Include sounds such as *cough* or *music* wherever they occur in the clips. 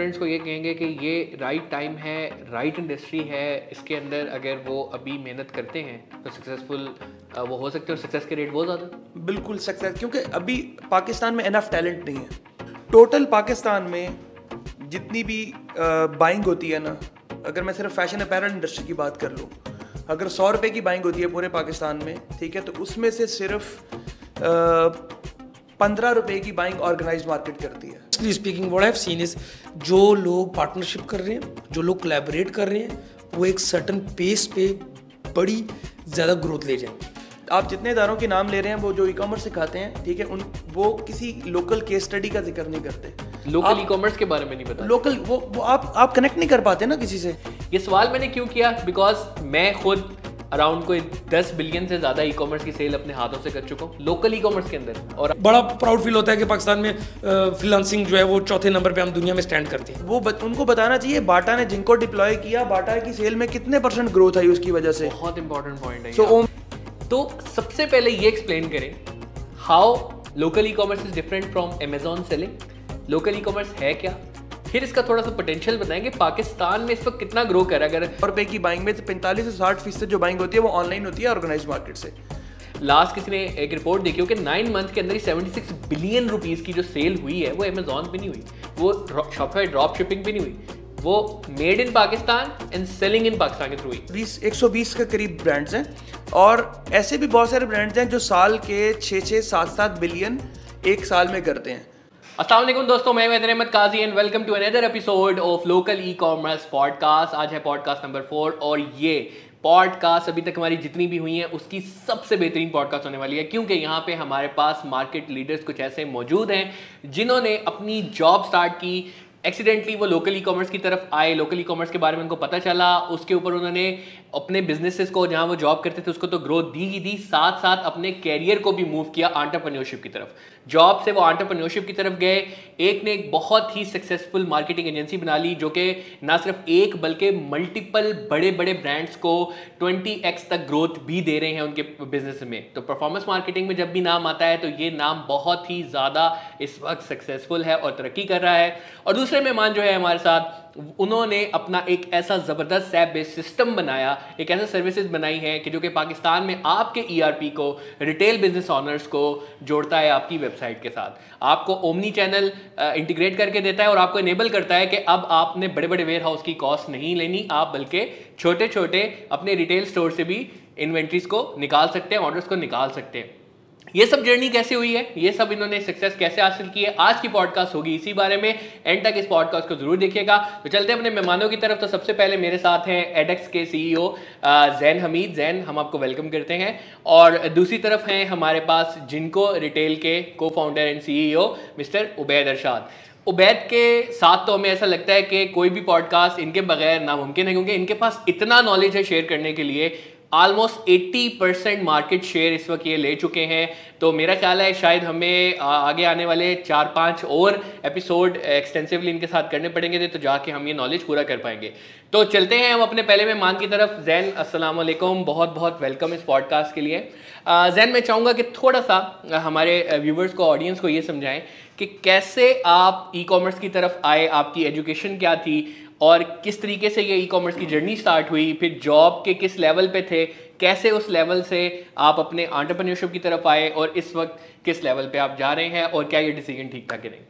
Aspirants को ये कहेंगे कि ये राइट टाइम है राइट इंडस्ट्री है, इसके अंदर अगर वो अभी मेहनत करते हैं तो सक्सेसफुल वो हो सकते हैं और सक्सेस के रेट बहुत ज़्यादा बिल्कुल सक्सेस क्योंकि अभी पाकिस्तान में इनफ टैलेंट नहीं है। टोटल पाकिस्तान में जितनी भी बाइंग होती है ना, अगर मैं सिर्फ़ फ़ैशन अपैरल इंडस्ट्री की बात कर लूँ, अगर सौ रुपये की बाइंग होती है पूरे पाकिस्तान में, ठीक है तो उसमें से सिर्फ़ पंद्रह रुपए की बाइंग ऑर्गेनाइज मार्केट करती है। Speaking what I have seen is जो लोग पार्टनरशिप कर रहे हैं जो लोग कोलैबोरेट कर रहे हैं वो एक सर्टन पेस पे बड़ी ज़्यादा ग्रोथ ले जाएँगे आप जितने इदारों के नाम ले रहे हैं वो जो ई कॉमर्स सिखाते हैं ठीक है उन वो किसी लोकल केस स्टडी का ज़िक्र नहीं करते। लोकल ई कॉमर्स के बारे में नहीं पता। लोकल वो, वो आप आप कनेक्ट नहीं कर पाते ना किसी से। ये सवाल मैंने क्यों किया? बिकॉज़ मैं खुद अराउंड कोई दस बिलियन से ज़्यादा ई कॉमर्स की सेल अपने हाथों से कर चुका हूँ लोकल ई कॉमर्स के अंदर। और बड़ा प्राउड फील होता है कि पाकिस्तान में फ्रीलांसिंग जो है वो चौथे नंबर पे हम दुनिया में स्टैंड करते हैं। वो बत, उनको बताना चाहिए बाटा ने जिनको डिप्लॉय किया बाटा की सेल में कितने परसेंट ग्रोथ आई उसकी वजह से? बहुत इंपॉर्टेंट पॉइंट है so, तो सबसे पहले ये एक्सप्लेन करें how local e commerce is different from Amazon selling local e commerce है क्या? फिर इसका थोड़ा सा पोटेंशियल बताएँगे पाकिस्तान में इस वक्त कितना ग्रो कर रहा है? अगर रुपए की बाइंग में तो पैंतालीस से साठ फ़ीसद जो बाइंग होती है वो ऑनलाइन होती है ऑर्गेनाइज मार्केट से। लास्ट किसी ने एक रिपोर्ट देखी हो कि नाइन मंथ के अंदर ही सेवेंटी सिक्स बिलियन रुपीज़ की जो सेल हुई है वो अमेजोन पे नहीं हुई। वो शॉपिफाई ड्रॉप शिपिंग पे नहीं हुई। वो made in Pakistan and selling in Pakistan के थ्रू ही। बीस एक सौ बीस के करीब ब्रांड्स हैं। और ऐसे भी बहुत सारे ब्रांड्स हैं जो साल के छः छः सात सात बिलियन एक साल में करते हैं। असलम दोस्तों, मैं weather Ahmed Qazi and welcome to another episode of local e commerce podcast आज है पॉडकास्ट नंबर फोर और ये पॉडकास्ट अभी तक हमारी जितनी भी हुई हैं, उसकी सबसे बेहतरीन पॉडकास्ट होने वाली है, क्योंकि यहाँ पे हमारे पास मार्केट लीडर्स कुछ ऐसे मौजूद हैं, जिन्होंने अपनी जॉब स्टार्ट की। एक्सीडेंटली वो लोकल ई कॉमर्स की तरफ़ आए लोकल ई कॉमर्स के बारे में उनको पता चला, उसके ऊपर उन्होंने अपने बिजनेसेस को, जहाँ वो जॉब करते थे, उसको तो ग्रोथ दी ही दी साथ साथ अपने कैरियर को भी मूव किया आंटरप्रन्योरशिप की तरफ़। जॉब से वो आंटरप्रन्योरशिप की तरफ़ गए। एक ने एक बहुत ही सक्सेसफुल मार्केटिंग एजेंसी बना ली, जो कि ना सिर्फ़ एक, बल्कि मल्टीपल बड़े बड़े ब्रांड्स को 20x तक ग्रोथ भी दे रहे हैं उनके बिज़नेस में। तो परफॉर्मेंस मार्केटिंग में जब भी नाम आता है तो ये नाम बहुत ही ज़्यादा इस वक्त सक्सेसफुल है और तरक्की कर रहा है। और दूसरे मेहमान जो है हमारे साथ उन्होंने अपना एक ऐसा ज़बरदस्त सैप बेस्ड सिस्टम बनाया, एक ऐसा सर्विसेज़ बनाई है कि जो कि पाकिस्तान में आपके ईआरपी e को रिटेल बिज़नेस ऑनर्स को जोड़ता है आपकी वेबसाइट के साथ। आपको ओमनी चैनल इंटीग्रेट करके देता है और आपको इनेबल करता है कि अब आपने बड़े बड़े वेयर हाउस की कॉस्ट नहीं लेनी, आप बल्कि छोटे छोटे अपने रिटेल स्टोर से भी इन्वेंट्रीज को निकाल सकते हैं ऑर्डर्स को निकाल सकते हैं। ये सब जर्नी कैसे हुई है? ये सब इन्होंने सक्सेस कैसे हासिल की है? आज की पॉडकास्ट होगी इसी बारे में। एंड तक इस पॉडकास्ट को ज़रूर देखिएगा। तो चलते हैं अपने मेहमानों की तरफ़। तो सबसे पहले मेरे साथ हैं एडेक्स के सीईओ जैन हमीद जैन हम आपको वेलकम करते हैं। और दूसरी तरफ़ हैं हमारे पास जिनको रिटेल के को founder and CEO mister Ubaid Arshad. Ubaid के साथ तो हमें ऐसा लगता है कि कोई भी पॉडकास्ट इनके बगैर नामुमकिन है, क्योंकि इनके पास इतना नॉलेज है शेयर करने के लिए ऑलमोस्ट 80 परसेंट मार्केट शेयर इस वक्त ये ले चुके हैं। तो मेरा ख्याल है शायद हमें आगे आने वाले चार पाँच और एपिसोड एक्सटेंसिवली इनके साथ करने पड़ेंगे तो जाके हम ये नॉलेज पूरा कर पाएँगे। तो चलते हैं हम अपने पहले मेहमान की तरफ़। जैन अस्सलाम वालेकुम बहुत बहुत वेलकम इस पॉडकास्ट के लिए। जैन मैं चाहूँगा कि थोड़ा सा हमारे व्यूवर्स को ऑडियंस को ये समझाएँ कि कैसे आप ई कॉमर्स की तरफ़ आए, आपकी एजुकेशन क्या थी और किस तरीके से ये ई कॉमर्स की जर्नी स्टार्ट हुई, फिर जॉब के किस लेवल पे थे, कैसे उस लेवल से आप अपने आंट्रप्रन्योरशिप की तरफ़ आए और इस वक्त किस लेवल पे आप जा रहे हैं और क्या ये डिसीज़न ठीक था कि नहीं?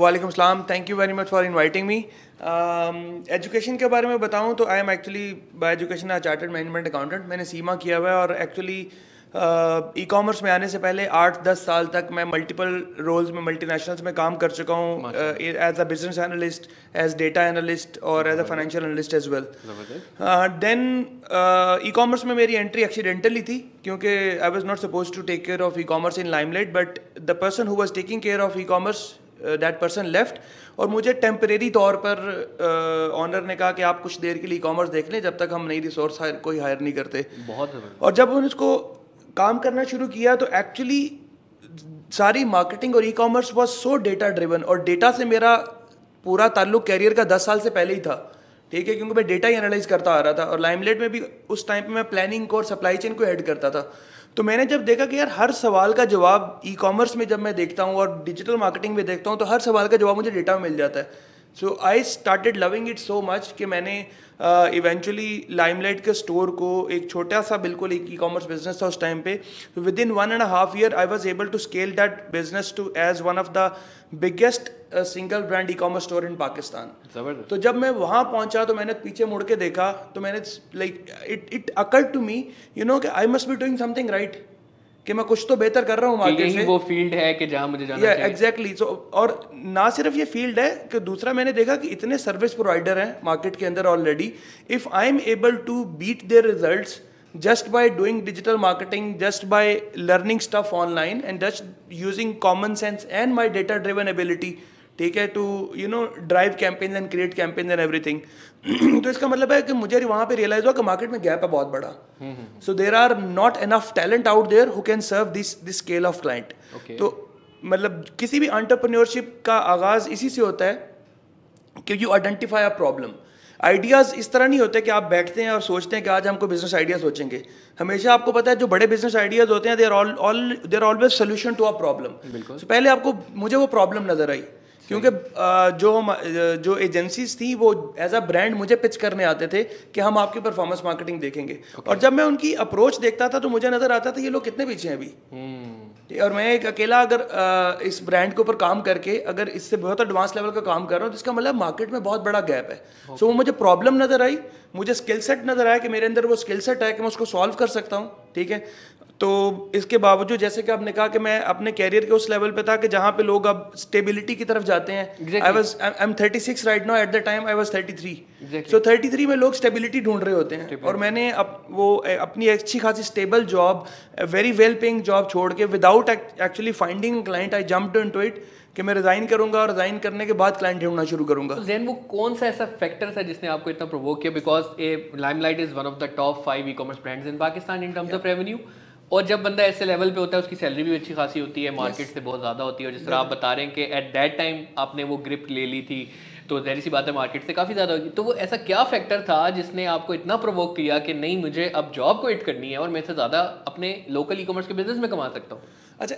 वालेकुम सलाम thank you very much for inviting me education के बारे में बताऊँ तो I am actually by education chartered management accountant मैंने सीमा किया हुआ है और एक्चुअली ई कॉमर्स में आने से पहले आठ दस साल तक मैं मल्टीपल रोल्स में मल्टीनेशनल्स में काम कर चुका हूँ as a business analyst as data analyst और as a financial analyst as well then e commerce में मेरी एंट्री एक्सीडेंटली थी क्योंकि I was not suppose to take care of e commerce in Limelight but the person who was taking care of e commerce that person left और मुझे temporary तौर पर honour uh, ने कहा कि आप कुछ देर के लिए ई कॉमर्स देख लें जब तक हम नई रिसोर्स कोई हायर नहीं करते। बहुत और जब उसको काम करना शुरू किया तो एक्चुअली सारी मार्केटिंग और e commerce was so data driven और डेटा से मेरा पूरा ताल्लुक कैरियर का दस साल से पहले ही था। ठीक है, क्योंकि मैं डेटा ही एनालाइज करता आ रहा था और लाइमलेट में भी उस टाइम पे मैं प्लानिंग को और सप्लाई चेन को हेड करता था। तो मैंने जब देखा कि यार हर सवाल का जवाब ई कॉमर्स में जब मैं देखता हूँ और डिजिटल मार्केटिंग में देखता हूँ तो हर सवाल का जवाब मुझे डेटा में मिल जाता है। So I started loving it so much कि मैंने इवेंचुअली uh, लाइमलाइट के स्टोर को एक छोटा सा बिल्कुल एक ई कॉमर्स बिज़नेस था उस टाइम पे। Within one and half year I was able to scale that business to as one of the biggest single brand e commerce store in Pakistan तो जब मैं वहाँ पहुँचा तो मैंने पीछे मुड़ के देखा तो मैंने like it it occurred to me you know कि I must be doing something right कि मैं कुछ तो बेहतर कर रहा हूँ मार्केट से। वो फ़ील्ड है कि जहाँ मुझे जाना चाहिए। एग्जैक्टली सो और ना सिर्फ़ ये फ़ील्ड है कि दूसरा मैंने देखा कि इतने सर्विस प्रोवाइडर हैं मार्केट के अंदर already if I am able to beat their results just by doing digital marketing just by learning stuff online and just using common sense and my data driven ability ठीक है to you know drive campaign and create campaign and everything *clears throat* तो इसका मतलब है कि मुझे वहाँ पे रियलाइज़ हुआ कि मार्केट में गैप है बहुत बड़ा। So there are not enough talent out there who can serve this this scale of client तो मतलब किसी भी अंटरप्रन्योरशिप का आगाज़ इसी से होता है कि you identify a problem ideas इस तरह नहीं होते कि आप बैठते हैं और सोचते हैं कि आज हमको बिज़नेस आइडिया सोचेंगे। हमेशा आपको पता है जो बड़े बिज़नेस आइडियाज़ होते हैं there all there always solution to a problem पहले आपको मुझे वो प्रॉब्लम नज़र आई। क्योंकि जो हम जो एजेंसीज थी वो एज अ ब्रांड मुझे पिच करने आते थे कि हम आपकी परफॉर्मेंस मार्केटिंग देखेंगे okay. और जब मैं उनकी अप्रोच देखता था तो मुझे नज़र आता था ये लोग कितने पीछे हैं अभी hmm. और मैं एक अकेला अगर इस ब्रांड के ऊपर काम करके अगर इससे बहुत एडवांस लेवल का काम कर रहा हूँ तो इसका मतलब मार्केट में बहुत बड़ा गैप है सो okay. so, वो मुझे प्रॉब्लम नज़र आई मुझे स्किल सेट नज़र आया कि मेरे अंदर वो स्किल सेट है कि मैं उसको सॉल्व कर सकता हूँ ठीक है तो इसके बावजूद जैसे कि आपने कहा कि मैं अपने कैरियर के उस लेवल पे था कि जहाँ पे लोग अब स्टेबिलिटी की तरफ़ जाते हैं। I was I am 36 right now at the time I was 33 so 33 में लोग स्टेबिलिटी ढूंढ रहे होते हैं। और मैंने अप, वो अपनी अच्छी खासी stable job very well paying job छोड़ के without actually finding client I jump into it कि मैं रिजाइन करूँगा और रिजाइन करने के बाद क्लाइंट ढूंढना शुरू करूँगा। तो जैन वो कौन सा ऐसा फैक्टर था जिसने आपको इतना प्रोवोक किया? Because a Limelight is one of the top five e commerce brands in Pakistan in terms of revenue और जब बंदा ऐसे लेवल पे होता है उसकी सैलरी भी अच्छी खासी होती है मार्केट yes. से बहुत ज़्यादा होती है और जिस तरह आप बता रहे हैं कि एट दैट टाइम आपने वो ग्रिप ले ली थी तो जहरी सी बात है मार्केट से काफ़ी ज़्यादा होगी। तो वो ऐसा क्या फैक्टर था जिसने आपको इतना प्रोवोक किया कि नहीं मुझे अब जॉब को हिट करनी है और मैं से ज़्यादा अपने लोकल ई कॉमर्स के बिज़नेस में कमा सकता हूँ? अच्छा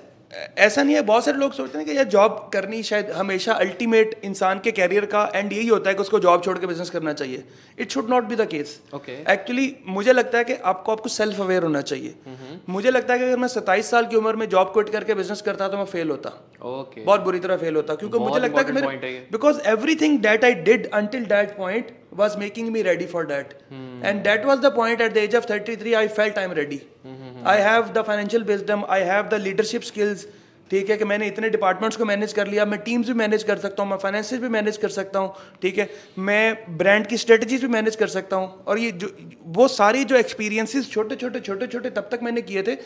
ऐसा नहीं है बहुत सारे लोग सोचते हैं कि यार जॉब करनी शायद हमेशा अल्टीमेट इंसान के कैरियर का एंड यही होता है कि उसको जॉब छोड़ के बिज़नेस करना चाहिए it should not be the case actually मुझे लगता है कि आपको आपको सेल्फ अवेयर होना चाहिए mm-hmm. मुझे लगता है कि अगर मैं सत्ताईस साल की उम्र में जॉब क्विट करके बिज़नेस करता तो मैं फेल होता okay. बहुत बुरी तरह फेल होता क्योंकि मुझे लगता है कि मेरे because everything that I did until that point was making me ready for that hmm. and that was the point at the age of 33 i felt i'm ready hmm. I have the financial wisdom I have the leadership skills ठीक है कि मैंने इतने departments को manage कर लिया मैं teams भी मैनेज कर सकता हूँ मैं फाइनेंसिस भी मैनेज कर सकता हूँ ठीक है? मैं ब्रांड की स्ट्रेटजीज भी मैनेज कर सकता हूँ और ये जो वो सारी जो एक्सपीरियंसेस छोटे छोटे छोटे छोटे तब तक मैंने किए थे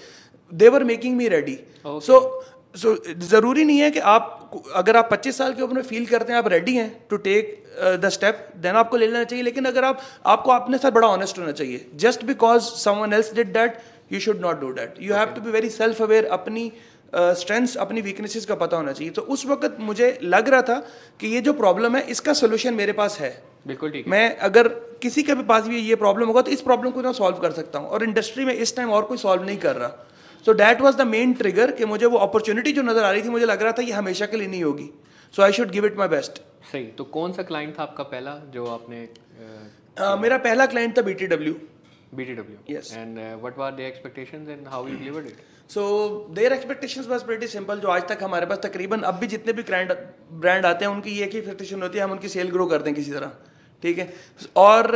they were making me ready so सो ज़रूरी नहीं है कि आप अगर आप 25 साल के में फील करते हैं आप रेडी हैं to take the step then आपको ले लेना चाहिए। लेकिन अगर आप आपको अपने साथ बड़ा ऑनेस्ट होना चाहिए। Just because someone else did that you should not do that you have to be very self aware अपनी स्ट्रेंथ्स uh, अपनी वीकनेसेस का पता होना चाहिए। तो उस वक्त मुझे लग रहा था कि ये जो प्रॉब्लम है इसका सोल्यूशन मेरे पास है। बिल्कुल ठीक मैं अगर किसी के भी पास भी ये प्रॉब्लम होगा तो इस प्रॉब्लम को मैं सॉल्व कर सकता हूँ। और इंडस्ट्री में इस टाइम और कोई सॉल्व नहीं कर रहा। So that was the main trigger कि मुझे वो अपॉर्चुनिटी जो नज़र आ रही थी मुझे लग रहा था ये हमेशा के लिए नहीं होगी। So I should give it my best सही। तो कौन सा क्लाइंट था आपका पहला जो आपने uh, uh, मेरा पहला क्लाइंट था B T W BTW. Yes. And uh, what were their expectations and how you delivered it? So their expectations was pretty simple. जो आज तक हमारे पास तकरीबन अब भी जितने भी ब्रांड ब्रांड आते हैं उनकी एक ही एक्सपेक्टेशन होती है हम उनकी सेल ग्रो कर दें किसी तरह ठीक है और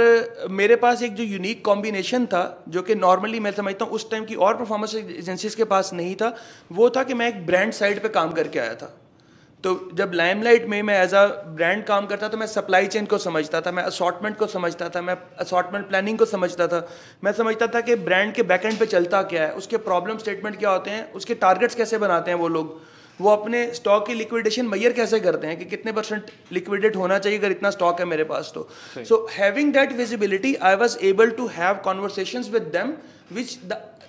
मेरे पास एक जो यूनिक कॉम्बिनेशन था जो कि नॉर्मली मैं समझता हूँ उस टाइम की और परफॉर्मेंस एजेंसीज के पास नहीं था वो था कि मैं एक ब्रांड साइड पे काम करके आया था तो जब लाइमलाइट में मैं एज अ ब्रांड काम करता तो मैं सप्लाई चेन को समझता था, मैं असॉटमेंट को समझता था, मैं असॉटमेंट प्लानिंग को समझता था। मैं समझता था कि ब्रांड के बैकएंड पे चलता क्या है, उसके प्रॉब्लम स्टेटमेंट क्या होते हैं, उसके टारगेट्स कैसे बनाते हैं वो लोग। वो अपने स्टॉक की लिक्विडेशन मैयर कैसे करते हैं कि कितने परसेंट लिक्विडेट होना चाहिए अगर इतना स्टॉक है मेरे पास तो so having that visibility I was able to have conversation with them which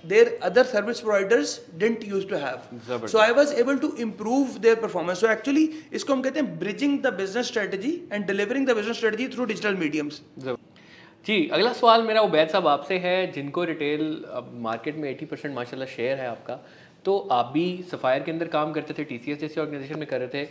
their other service providers didn't used to have so i was able to improve their performance so actually इसको हम कहते हैं bridging the business strategy and delivering the business strategy through digital mediums जी अगला सवाल मेरा उबैद साहब आपसे है जिनको रिटेल मार्केट में 80 परसेंट माशाल्लाह शेयर है आपका तो आप भी सफ़ायर के अंदर काम करते थे टी जैसे ऑर्गेनाइजेशन में कर रहे थे।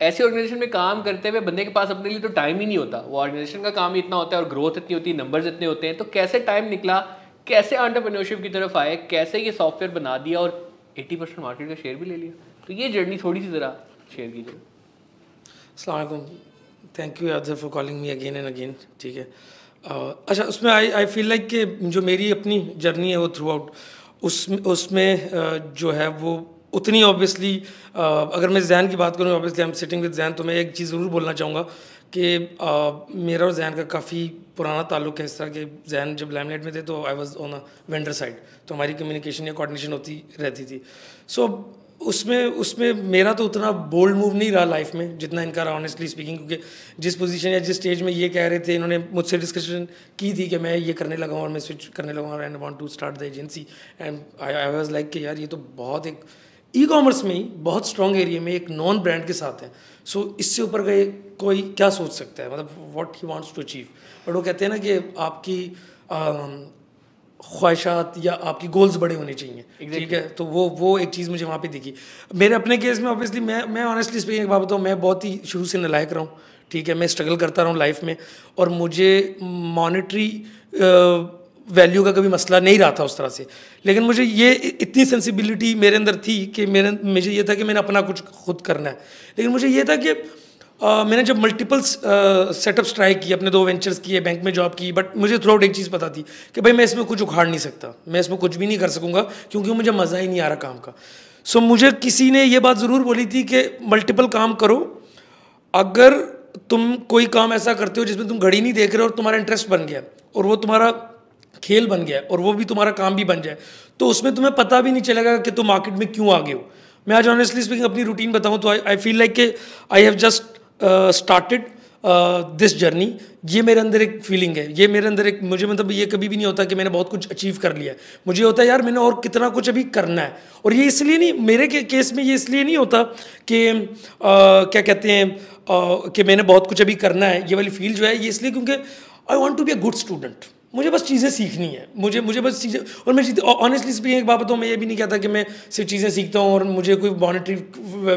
ऐसे ऑर्गेनाइजेशन में काम करते हुए बंदे के पास अपने लिए तो टाइम ही नहीं होता। वो ऑर्गेनाइजेशन का काम ही इतना होता है और ग्रोथ इतनी होती है नंबर्स इतने होते हैं। तो कैसे टाइम निकला? कैसे अंटरप्रेन्योरशिप की तरफ़ आए? कैसे ये सॉफ्टवेयर बना दिया और 80 परसेंट मार्केट का शेयर भी ले लिया? तो ये जर्नी थोड़ी सी ज़रा शेयर कीजिए। अलैक्म thank you Yadav for calling me again and again ठीक है। अच्छा उसमें आई आई फील लाइक कि जो मेरी अपनी जर्नी है वो थ्रू आउट उस उसमें जो है वो उतनी ऑब्वियसली अगर मैं जैन की बात करूँ obviously I am sitting with Jain तो मैं एक चीज़ ज़रूर बोलना चाहूँगा कि मेरा और जैन का काफ़ी पुराना ताल्लुक है इस तरह के जैन जब लैमलेट में थे तो I was on a vendor side तो हमारी कम्युनिकेशन या कोऑर्डिनेशन होती रहती थी। सो so, उसमें उसमें मेरा तो उतना बोल्ड मूव नहीं रहा लाइफ में जितना इनका रहा ऑनेस्टली स्पीकिंग क्योंकि जिस पोजीशन या जिस स्टेज में ये कह रहे थे इन्होंने मुझसे डिस्कशन की थी कि मैं ये करने लगा और मैं स्विच करने लगा and want to start the agency and I was like कि यार ये तो बहुत एक ई कॉमर्स में ही बहुत स्ट्रॉन्ग एरिया में एक नॉन ब्रांड के साथ है। सो so, इससे ऊपर गए कोई क्या सोच सकता है? मतलब what he wants to achieve but वो कहते हैं ना कि आपकी ख्वाहिशात या आपकी गोल्स बड़े होने चाहिए। Exactly. ठीक है? तो वो वो एक चीज़ मुझे वहाँ पे दिखी। मेरे अपने केस में ऑब्वियसली मैं मैं ऑनेस्टली स्पीकिंग एक बात बताऊँ मैं बहुत ही शुरू से नलायक रहा हूँ। ठीक है? मैं स्ट्रगल करता रहा हूँ लाइफ में और मुझे मॉनिटरी वैल्यू का कभी मसला नहीं रहा था उस तरह से। लेकिन मुझे ये इतनी सेंसिबिलिटी मेरे अंदर थी कि मेरे मुझे ये था कि मैंने अपना कुछ खुद करना है। लेकिन मुझे ये था कि मैंने जब मल्टीपल सेटअप्स ट्राई किए अपने दो वेंचर्स किए बैंक में जॉब की बट मुझे थ्रू एक चीज़ पता थी कि भाई मैं इसमें कुछ उखाड़ नहीं सकता। मैं इसमें कुछ भी नहीं कर सकूँगा क्योंकि मुझे मज़ा ही नहीं आ रहा काम का। सो so, मुझे किसी ने ये बात ज़रूर बोली थी कि मल्टीपल काम करो। अगर तुम कोई काम ऐसा करते हो जिसमें तुम घड़ी नहीं देख रहे हो और तुम्हारा इंटरेस्ट बन गया और वो तुम्हारा खेल बन गया और वो भी तुम्हारा काम भी बन जाए तो उसमें तुम्हें पता भी नहीं चलेगा कि तुम मार्केट में क्यों आ गए हो। मैं आज ऑनेस्टली स्पीकिंग अपनी रूटीन बताऊँ तो आई फील लाइक के I have just started this journey ये मेरे अंदर एक फीलिंग है। ये मेरे अंदर एक, मुझे मतलब ये कभी भी नहीं होता कि मैंने बहुत कुछ अचीव कर लिया मुझे होता है, यार, मैंने और कितना कुछ अभी करना है। और ये इसलिए नहीं, मेरे के केस में ये इसलिए नहीं होता कि क्या कहते हैं कि मैंने बहुत कुछ अभी करना है। ये वाली फील जो है, ये इसलिए क्योंकि I want to be a good student मुझे बस चीज़ें सीखनी है। मुझे मुझे बस चीज़ें और मैं ऑनेस्टली स्पीकिंग एक बात बताऊँ मैं ये भी नहीं कहता कि मैं सिर्फ़ चीज़ें सीखता हूँ और मुझे कोई मॉनिटरी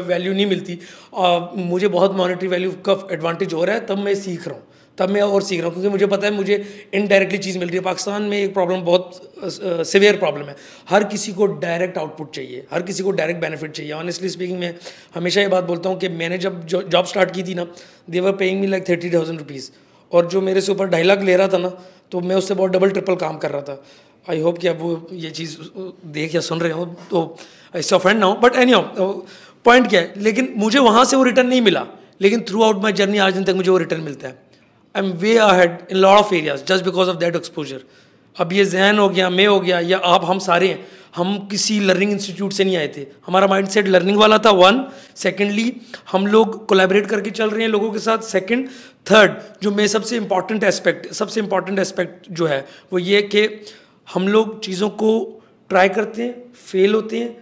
वैल्यू नहीं मिलती। आ, मुझे बहुत मॉनिटरी वैल्यू का एडवांटेज हो रहा है तब मैं सीख रहा हूँ। तब मैं और सीख रहा हूँ क्योंकि मुझे पता है मुझे इनडायरेक्टली चीज़ मिल रही है। पाकिस्तान में एक प्रॉब्लम बहुत सिवियर प्रॉब्लम है। हर किसी को डायरेक्ट आउटपुट चाहिए हर किसी को डायरेक्ट बेनिफिट चाहिए। ऑनेस्टली स्पीकिंग मैं हमेशा ये बात बोलता हूँ कि मैंने जब जॉब स्टार्ट की थी ना they were paying me like thirty thousand rupees और जो मेरे से ऊपर लाख ले रहा था ना तो मैं उससे बहुत डबल ट्रिपल काम कर रहा था। आई होप कि अब वो ये चीज़ देख या सुन रहे हो तो इससे ऑफेंड ना हो बट एनी पॉइंट क्या है? लेकिन मुझे वहाँ से वो रिटर्न नहीं मिला। लेकिन थ्रू आउट माई जर्नी आज दिन तक मुझे वो रिटर्न मिलता है। I am way ahead in lot of areas just because of that exposure अब ये जहन हो गया, मैं हो गया, या आप, हम सारे हैं। हम किसी लर्निंग इंस्टीट्यूट से नहीं आए थे। हमारा माइंड सेट लर्निंग वाला था वन सेकेंडली हम लोग कोलेबरेट करके चल रहे हैं लोगों के साथ। सेकेंड थर्ड जो मैं सबसे इंपॉर्टेंट एस्पेक्ट सबसे इंपॉर्टेंट एस्पेक्ट जो है, वो ये कि हम लोग चीज़ों को ट्राई करते हैं फेल होते हैं,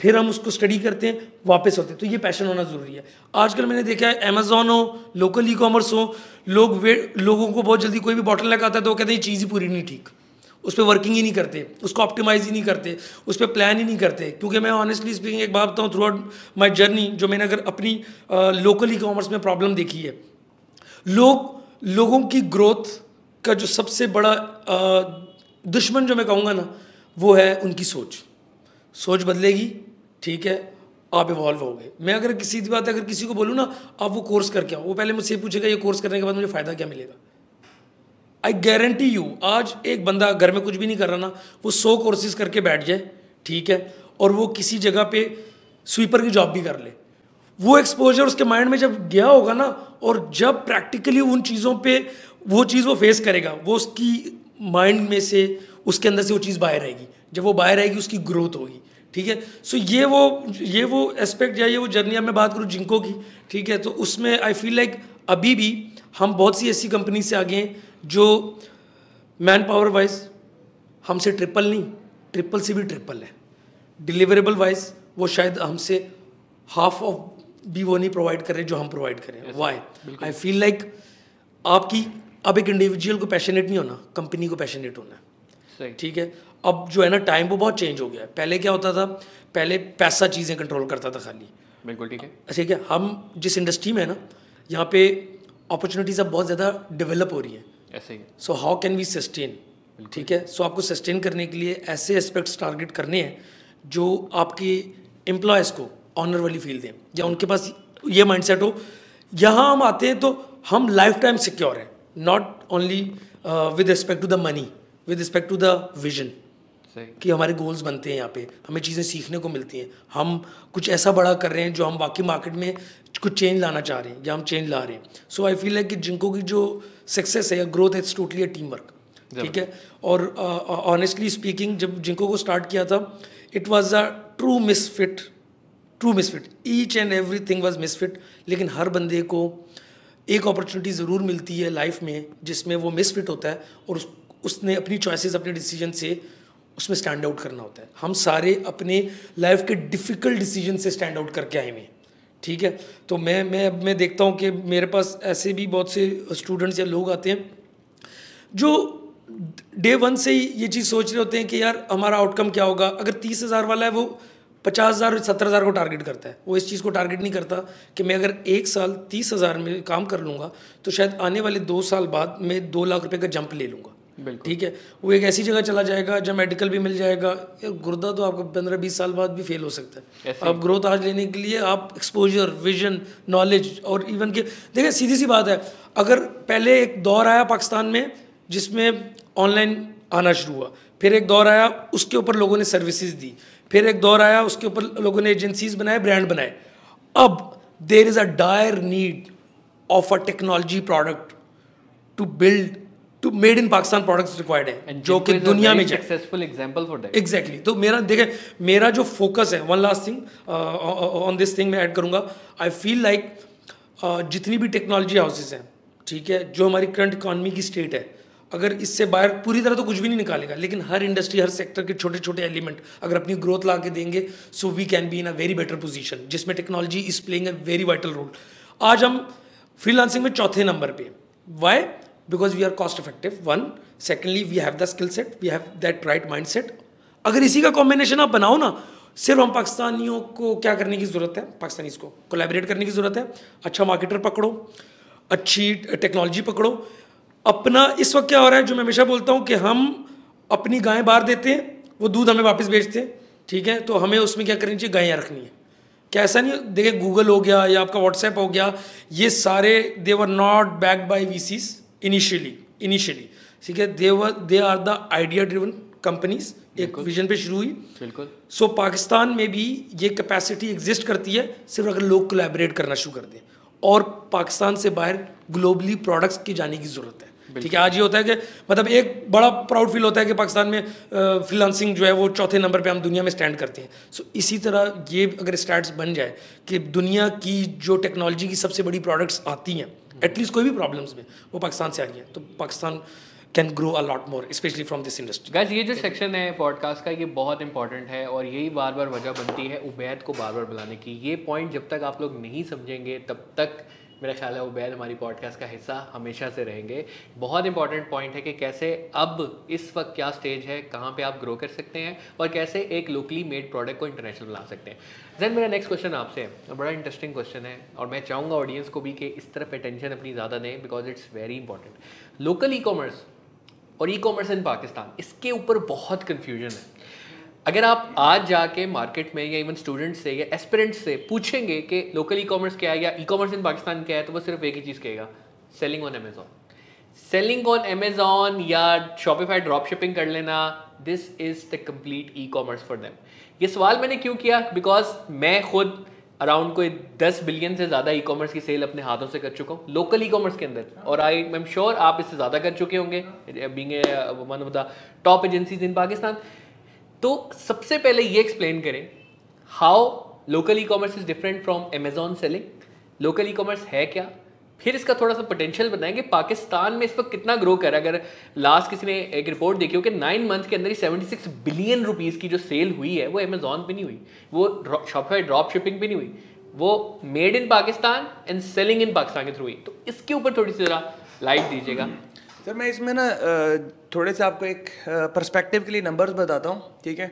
फिर हम उसको स्टडी करते हैं, वापस होते हैं। तो ये पैशन होना ज़रूरी है। आजकल मैंने देखा है अमेजोन हो लोकल ई कॉमर्स हो, लोग वे, लोगों को बहुत जल्दी कोई भी बॉटल लगा आता है तो वो कहते हैं, ये चीज़ ही पूरी नहीं ठीक। उस पर वर्किंग ही नहीं करते उसको ऑप्टिमाइज ही नहीं करते उस पर प्लान ही नहीं करते। क्योंकि मैं ऑनेस्टली स्पीकिंग एक बात बताऊँ थ्रू आउट माई जर्नी जो मैंने अगर अपनी लोकल ई कॉमर्स में प्रॉब्लम देखी है लोग लोगों की ग्रोथ का जो सबसे बड़ा आ, दुश्मन जो मैं कहूँगा ना वो है उनकी सोच। सोच बदलेगी ठीक है आप इवॉल्व हो गए मैं अगर किसी बात अगर किसी को बोलूँ ना आप वो कोर्स करके आओ। वो पहले मुझसे पूछेगा ये कोर्स करने के बाद मुझे फ़ायदा क्या मिलेगा? आई गारंटी यू आज एक बंदा घर में कुछ भी नहीं कर रहा ना, वो सौ कोर्सेज करके बैठ जाए, ठीक है? और वो किसी जगह पे स्वीपर की जॉब भी कर ले। वो एक्सपोजर उसके माइंड में जब गया होगा ना, और जब प्रैक्टिकली उन चीज़ों पे वो चीज़ वो फेस करेगा, वो उसकी माइंड में से, उसके अंदर से वो चीज़ बाहर आएगी। जब वो बाहर आएगी, उसकी ग्रोथ होगी, ठीक है? सो ये वो ये वो एस्पेक्ट या ये वो जर्नी अब मैं बात करूँ जिंको की, ठीक है? तो उसमें आई फील लाइक अभी भी हम बहुत सी ऐसी कंपनी से आगे हैं जो मैन पावर वाइज हमसे ट्रिपल नहीं ट्रिपल से भी ट्रिपल है। डिलीवरेबल वाइज वो शायद हमसे हाफ़ ऑफ़ भी वो नहीं प्रोवाइड कर रहे जो हम प्रोवाइड करें वाई आई फील लाइक आपकी अब एक इंडिविजुअल को पैशनेट नहीं होना कंपनी को पैशनेट होना है। ठीक है? अब जो है ना टाइम वो बहुत चेंज हो गया है। पहले क्या होता था? पहले पैसा चीज़ें कंट्रोल करता था खाली। बिल्कुल ठीक है। ठीक है? हम जिस इंडस्ट्री में है ना यहाँ पे अपॉर्चुनिटीज़ अब बहुत ज़्यादा डेवलप हो रही है। ऐसे ही। So how can we sustain ठीक है? सो so, आपको सस्टेन करने के लिए ऐसे एस्पेक्ट्स टारगेट करने हैं जो आपके एम्प्लॉयज़ को ऑनर वाली फील दें। या उनके पास ये माइंडसेट हो यहाँ हम आते हैं तो हम लाइफ टाइम सिक्योर हैं not only with respect to the money with respect to the vision कि हमारे गोल्स बनते हैं यहाँ पे हमें चीज़ें सीखने को मिलती हैं। हम कुछ ऐसा बड़ा कर रहे हैं जो हम बाकी मार्केट में कुछ चेंज लाना चाह रहे हैं या हम चेंज ला रहे हैं। सो आई फील है कि जिनको की जो सक्सेस है या ग्रोथ है it's totally a team work ठीक है? और ऑनेस्टली uh, स्पीकिंग जब जिनको को स्टार्ट किया था it was a true misfit true misfit each and everything was misfit लेकिन हर बंदे को एक अपॉर्चुनिटी ज़रूर मिलती है लाइफ में जिसमें वो मिसफिट होता है और उस, उसने अपनी चॉइसेस अपने डिसीज़न से उसमें स्टैंड आउट करना होता है। हम सारे अपने लाइफ के डिफ़िकल्ट डिसीज़न से स्टैंड आउट करके आए हुए ठीक है? तो मैं मैं अब मैं देखता हूँ कि मेरे पास ऐसे भी बहुत से स्टूडेंट्स या लोग आते हैं जो डे वन से ही ये चीज़ सोच रहे होते हैं कि यार हमारा आउटकम क्या होगा? अगर तीस हज़ार वाला है, वो पचास हज़ार, सत्तर हज़ार को टारगेट करता है। वो इस चीज़ को टारगेट नहीं करता कि मैं अगर एक साल तीस हज़ार में काम कर लूँगा तो शायद आने वाले दो साल बाद मैं दो लाख रुपये का जंप ले लूँगा। ठीक है? वो एक ऐसी जगह चला जाएगा जब मेडिकल भी मिल जाएगा। यार गुर्दा तो आपका पंद्रह बीस साल बाद भी फेल हो सकता है। आप ग्रोथ आज लेने के लिए आप एक्सपोजर विजन नॉलेज और इवन के देखिए सीधी सी बात है। अगर पहले एक दौर आया पाकिस्तान में जिसमें ऑनलाइन आना शुरू हुआ फिर एक दौर आया उसके ऊपर लोगों ने सर्विसेज़ दी फिर एक दौर आया उसके ऊपर लोगों ने एजेंसीज बनाए ब्रांड बनाए। अब there is a dire need of a technology product to build to made in Pakistan products required है जो कि दुनिया में successful example for that exactly तो मेरा देखें मेरा जो फोकस है one last thing on this thing मैं ऐड करूँगा। आई फील लाइक जितनी भी टेक्नोलॉजी हाउसेज हैं ठीक है जो हमारी करंट इकॉनमी की स्टेट है अगर इससे बाहर पूरी तरह तो कुछ भी नहीं निकालेगा लेकिन हर इंडस्ट्री हर सेक्टर के छोटे छोटे एलिमेंट अगर अपनी ग्रोथ ला के देंगे so we can be in a very better position जिसमें technology is playing a very vital role आज हम फ्रीलांसिंग में चौथे नंबर पे why because we are cost effective one secondly we have the skill set we have that right mind set अगर इसी का combination आप बनाओ ना, सिर्फ़ हम पाकिस्तानियों को क्या करने की ज़रूरत है? पाकिस्तानी को कोलेबरेट करने की ज़रूरत है। अच्छा मार्केटर पकड़ो, अच्छी टेक्नोलॉजी पकड़ो। अपना, इस वक्त क्या हो रहा है, जो मैं हमेशा बोलता हूँ कि हम अपनी गायें बाहर देते हैं, वो दूध हमें वापस बेचते हैं, ठीक है? तो हमें उसमें क्या करनी चाहिए? गायें रखनी है। क्या ऐसा नहीं, देखिए गूगल हो गया या आपका व्हाट्सएप हो गया, ये सारे they were not back by V Cs initially initially ठीक है? They were they are the idea driven companies एक विजन पे शुरू हुई। बिल्कुल। सो so, पाकिस्तान में भी ये कैपेसिटी एग्जिस्ट करती है सिर्फ़ अगर लोग कोलैबोरेट करना शुरू कर दें। और पाकिस्तान से बाहर ग्लोबली प्रोडक्ट्स की जाने की ज़रूरत है। ठीक है? आज ये होता है कि मतलब एक बड़ा प्राउड फील होता है कि पाकिस्तान में फ्रीलांसिंग जो है वो चौथे नंबर पे हम दुनिया में स्टैंड करते हैं। सो so, इसी तरह ये अगर स्टैट्स बन जाए कि दुनिया की जो टेक्नोलॉजी की सबसे बड़ी प्रोडक्ट्स आती हैं एटलीस्ट कोई भी प्रॉब्लम्स में, वो पाकिस्तान से आ रही है। तो Pakistan can grow a lot lot more specially from this industry guys ये जो सेक्शन है पॉडकास्ट का, ये बहुत इंपॉर्टेंट है और यही बार बार वजह बनती है उबैद को बार बार बुलाने की। ये पॉइंट जब तक आप लोग नहीं समझेंगे, तब तक मेरा ख्याल है उबैद हमारी पॉडकास्ट का हिस्सा हमेशा से रहेंगे। बहुत इंपॉर्टेंट पॉइंट है कि कैसे अब इस वक्त क्या स्टेज है, कहाँ पे आप ग्रो कर सकते हैं और कैसे एक लोकली मेड प्रोडक्ट को इंटरनेशनल बना सकते हैं। जैन मेरा नेक्स्ट क्वेश्चन आपसे बड़ा इंटरेस्टिंग क्वेश्चन है, और मैं चाहूँगा ऑडियंस को भी कि इस तरफ़ अटेंशन अपनी ज़्यादा दें because it's very important local e commerce और ई कॉमर्स इन पाकिस्तान इसके ऊपर बहुत कन्फ्यूज़न है। अगर आप आज जाके मार्केट में या इवन स्टूडेंट से या एस्पिरेंट से पूछेंगे कि लोकल ई कॉमर्स क्या है या ई कॉमर्स इन पाकिस्तान क्या है तो वो सिर्फ़ एक ही चीज़ कहेगा selling on Amazon selling on Amazon या शॉपिफाई ड्रॉप शिपिंग कर लेना this is the complete e commerce for them ये सवाल मैंने क्यों किया? बिकॉज़ मैं खुद अराउंड कोई दस बिलियन से ज़्यादा ई कॉमर्स की सेल अपने हाथों से कर चुका हूँ लोकल ई कॉमर्स के अंदर। और आई आई एम श्योर आप इससे ज़्यादा कर चुके होंगे being one of the top agencies in Pakistan तो सबसे पहले ये एक्सप्लेन करें how local e commerce is different from Amazon selling local e commerce है क्या? फिर इसका थोड़ा सा पोटेंशियल बताएँगे। पाकिस्तान में इस वक्त कितना ग्रो कर रहा है? अगर लास्ट किसी ने एक रिपोर्ट देखी हो कि नाइन मंथ के अंदर ही सेवेंटी सिक्स बिलियन रुपीज़ की जो सेल हुई है, वो अमेजोन पे नहीं हुई। वो शॉपिफाई ड्रॉप शिपिंग पे नहीं हुई। वो made in Pakistan and selling in Pakistan के थ्रू हुई। तो इसके ऊपर थोड़ी सी ज़रा लाइट दीजिएगा। सर, मैं इसमें ना थोड़े से आपको एक पर्सपेक्टिव के लिए नंबर्स बताता हूँ, ठीक है?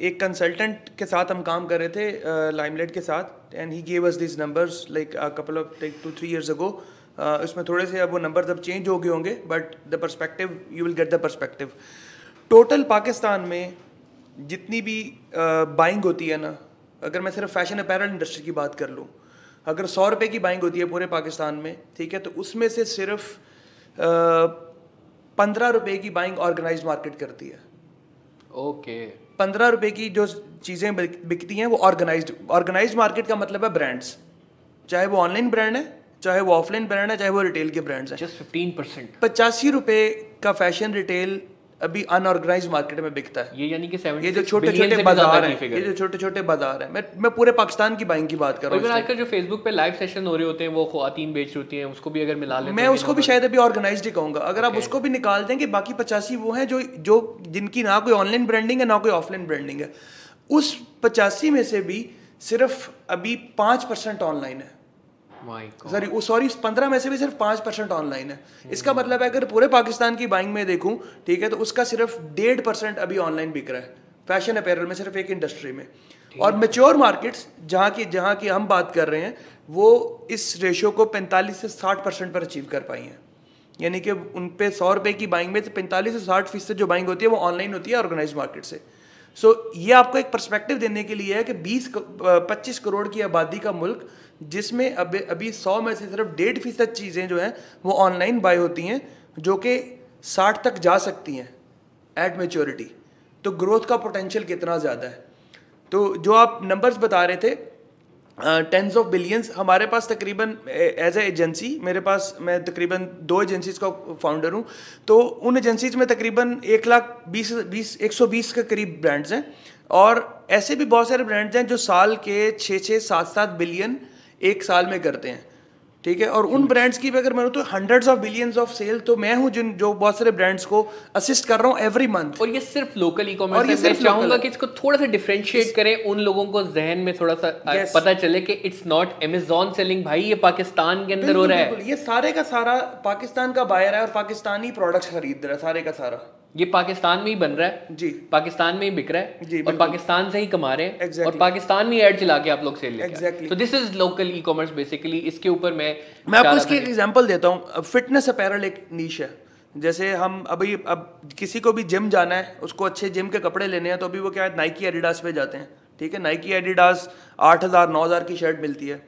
एक कंसल्टेंट के साथ हम काम कर रहे थे लाइमलाइट के साथ and he gave us this numbers like couple of like two three years ago इसमें थोड़े से अब वो नंबर्स अब चेंज हो गए होंगे but the perspective you will get the perspective total Pakistan में जितनी भी बाइंग होती है ना, अगर मैं सिर्फ़ फ़ैशन अपैरल इंडस्ट्री की बात कर लूँ, अगर सौ रुपये की बाइंग होती है पूरे पाकिस्तान में, ठीक है? तो उसमें से सिर्फ़ पंद्रह रुपए की बाइंग ऑर्गेनाइज मार्केट करती है। ओके पंद्रह रुपए की जो चीज़ें बिकती हैं वो ऑर्गेनाइज ऑर्गेनाइज मार्केट का मतलब है ब्रांड्स चाहे वो ऑनलाइन ब्रांड है चाहे वो ऑफलाइन ब्रांड है चाहे वो रिटेल के ब्रांड्स हैं। जस्ट फिफ्टीन परसेंट पचासी रुपये का फ़ैशन रिटेल अभी अनऑर्गेनाइज मार्केट में बिकता है। ये यानी कि ये जो छोटे छोटे बाज़ार हैं ये जो छोटे छोटे बाज़ार हैं। मैं मैं पूरे पाकिस्तान की बाइंग की बात कर रहा हूँ आजकल जो फेसबुक पे लाइव सेशन हो रहे होते हैं वो खातन बेच रही होती हैं उसको भी अगर मिला लेते मैं उसको भी शायद अभी ऑर्गेनाइज ही कहूँगा। अगर आप उसको भी निकाल देंगे बाकी पचासी वो हैं जो जो जिनकी ना कोई ऑनलाइन ब्रांडिंग है ना कोई ऑफलाइन ब्रांडिंग है। उस पचासी में से भी सिर्फ़ अभी पाँच परसेंट ऑनलाइन है। सॉरी सॉरी पंद्रह में से भी सिर्फ़ पाँच परसेंट ऑनलाइन है। इसका मतलब है अगर पूरे पाकिस्तान की बाइंग में देखूँ ठीक है तो उसका सिर्फ़ डेढ़ परसेंट अभी ऑनलाइन बिक रहा है। फ़ैशन अपैरल में सिर्फ़ एक इंडस्ट्री में। और मेच्योर मार्केट्स जहाँ की जहाँ की हम बात कर रहे हैं वो इस रेशियो को पैंतालीस से साठ परसेंट पर अचीव कर पाई हैं। यानी कि उन पे सौ रुपये की बाइंग में से पैंतालीस से साठ फ़ीसद जो बाइंग होती है वो ऑनलाइन होती है ऑर्गेनाइज मार्केट से। सो so, ये आपको एक परस्पेक्टिव देने के लिए है कि 20 25 करोड़ की आबादी का मुल्क जिसमें अभी अभी सौ में से सिर्फ़ डेढ़ फ़ीसद चीज़ें जो हैं, वो ऑनलाइन बाय होती हैं, जो कि साठ तक जा सकती हैं एट मेच्योरिटी तो ग्रोथ का पोटेंशियल कितना ज़्यादा है? तो जो आप नंबर्स बता रहे थे टेंस ऑफ़ बिलियंस हमारे पास तकरीबन एज ए एजेंसी मेरे पास, मैं तकरीबन दो एजेंसीज का फाउंडर हूँ तो उन एजेंसीज में तकरीबन एक लाख बीस बीस, एक सौ बीस के करीब ब्रांड्स हैं, और ऐसे भी बहुत सारे ब्रांड्स हैं जो साल के छः छः, सात सात बिलियन एक साल में करते हैं ठीक है? और उन ब्रांड्स की भी अगर मैं तो hundreds of billions of sale तो मैं हूँ जिन जो बहुत सारे ब्रांड्स को असिस्ट कर रहा हूँ एवरी मंथ और ये सिर्फ़ लोकल ई कॉमर्स है। मैं चाहूँगा कि इसको थोड़ा सा डिफरेंशिएट करें उन लोगों को जहन में थोड़ा सा yes. पता चले कि इट्स नॉट अमेजोन सेलिंग भाई ये पाकिस्तान के अंदर हो रहा है। ये सारे का सारा पाकिस्तान का बायर है और पाकिस्तानी प्रोडक्ट्स खरीद रहा है सारे का सारा। ये पाकिस्तान में ही बन रहा है। जी। पाकिस्तान में ही बिक रहा है। जी और पाकिस्तान से ही कमा रहे हैं। exactly. और पाकिस्तान में ऐड चला के आप लोग सेल exactly. तो this is local e commerce basically इसके ऊपर मैं मैं आपको इसकी एक एग्जांपल देता हूँ। फिटनेस अपैरल एक नीश है। जैसे हम अभी अब किसी को भी जिम जाना है उसको अच्छे जिम के कपड़े लेने हैं तो अभी वो क्या है नाइकी एडिडास पे जाते हैं। ठीक है? नाइकी एडिडास आठ हज़ार नौ हज़ार की शर्ट मिलती है।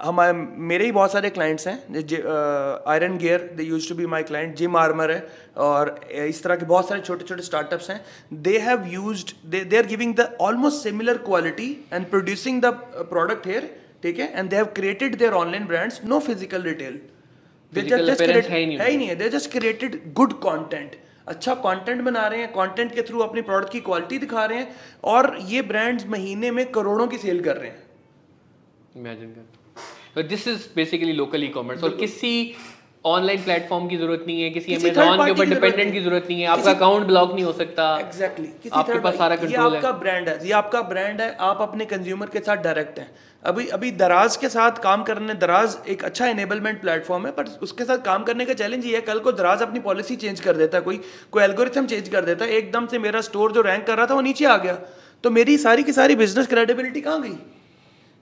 हमारे मेरे ही बहुत सारे क्लाइंट्स हैं Iron Gear they used to be my client Gym Armour है और इस तरह के बहुत सारे छोटे छोटे स्टार्टअप्स हैं they have use they are giving the almost similar quality and producing the product here ठीक है? And they have created their online brands no physical retail है ही नहीं है they just created good content अच्छा content बना रहे हैं कंटेंट के थ्रू अपनी प्रोडक्ट की क्वालिटी दिखा रहे हैं और ये ब्रांड्स महीने में करोड़ों की सेल कर रहे हैं। इमेजिन कर this is basically local e commerce और किसी ऑनलाइन प्लेटफॉर्म की ज़रूरत नहीं है किसी अमेजोन के ऊपर डिपेंडेंट की ज़रूरत नहीं है। आपका अकाउंट ब्लॉक नहीं हो सकता। Exactly exactly. आपके पास सारा कंट्रोल है। आपका ब्रांड है। ये आपका ब्रांड है। आप अपने कंज्यूमर के साथ डायरेक्ट हैं। अभी अभी दराज के साथ काम करने दराज एक अच्छा इनेबलमेंट प्लेटफॉर्म है पर उसके साथ काम करने का चैलेंज ये है कल को दराज अपनी पॉलिसी चेंज कर देता है। कोई कोई एल्गोरिथम चेंज कर देता है। एकदम से मेरा स्टोर जो रैंक कर रहा था वो नीचे आ गया। तो मेरी सारी की सारी बिज़नेस क्रेडिबिलिटी कहाँ गई?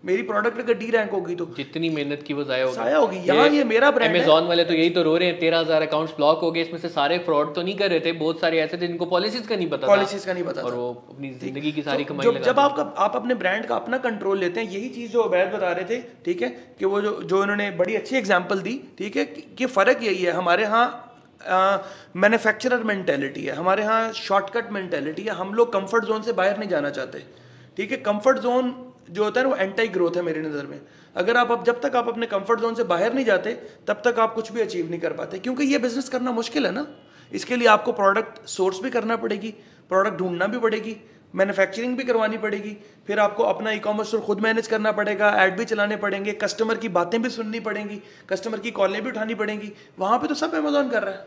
मेरी प्रोडक्ट अगर डी रैंक होगी तो। जितनी मेहनत की वो जाया होगी। जाया होगी यहाँ ये मेरा ब्रांड अमेजोन वाले तो यही तो रो रहे हैं तेरह हज़ार अकाउंट्स ब्लॉक हो गए इसमें से सारे फ्रॉड तो नहीं कर रहे थे बहुत सारे ऐसे थे जिनको पॉलिसीज़ का नहीं पता पॉलिसीज़ का नहीं पता और वो अपनी ज़िंदगी की सारी कमाई जब जब आपका आप अपने ब्रांड का अपना कंट्रोल लेते हैं यही चीज़ जो अवैध बता रहे थे ठीक है कि वो जो जो इन्होंने बड़ी अच्छी एग्ज़ाम्पल दी ठीक है कि फ़र्क यही है हमारे यहाँ मैन्युफैक्चरर मेंटेलिटी है हमारे यहाँ शॉर्टकट मेंटेलिटी है हम लोग कंफर्ट जोन से बाहर नहीं जाना चाहते ठीक है कंफर्ट जोन जो होता है वो एंटी ग्रोथ है मेरी नज़र में। अगर आप अब जब तक आप अपने कंफर्ट जोन से बाहर नहीं जाते तब तक आप कुछ भी अचीव नहीं कर पाते। क्योंकि ये बिज़नेस करना मुश्किल है ना। इसके लिए आपको प्रोडक्ट सोर्स भी करना पड़ेगी प्रोडक्ट ढूंढना भी पड़ेगी मैन्युफैक्चरिंग भी करवानी पड़ेगी फिर आपको अपना ई कॉमर्स स्टोर खुद मैनेज करना पड़ेगा ऐड भी चलाने पड़ेंगे कस्टमर की बातें भी सुननी पड़ेंगी कस्टमर की कॉलें भी उठानी पड़ेंगी। वहाँ पे तो सब अमेजोन कर रहा है।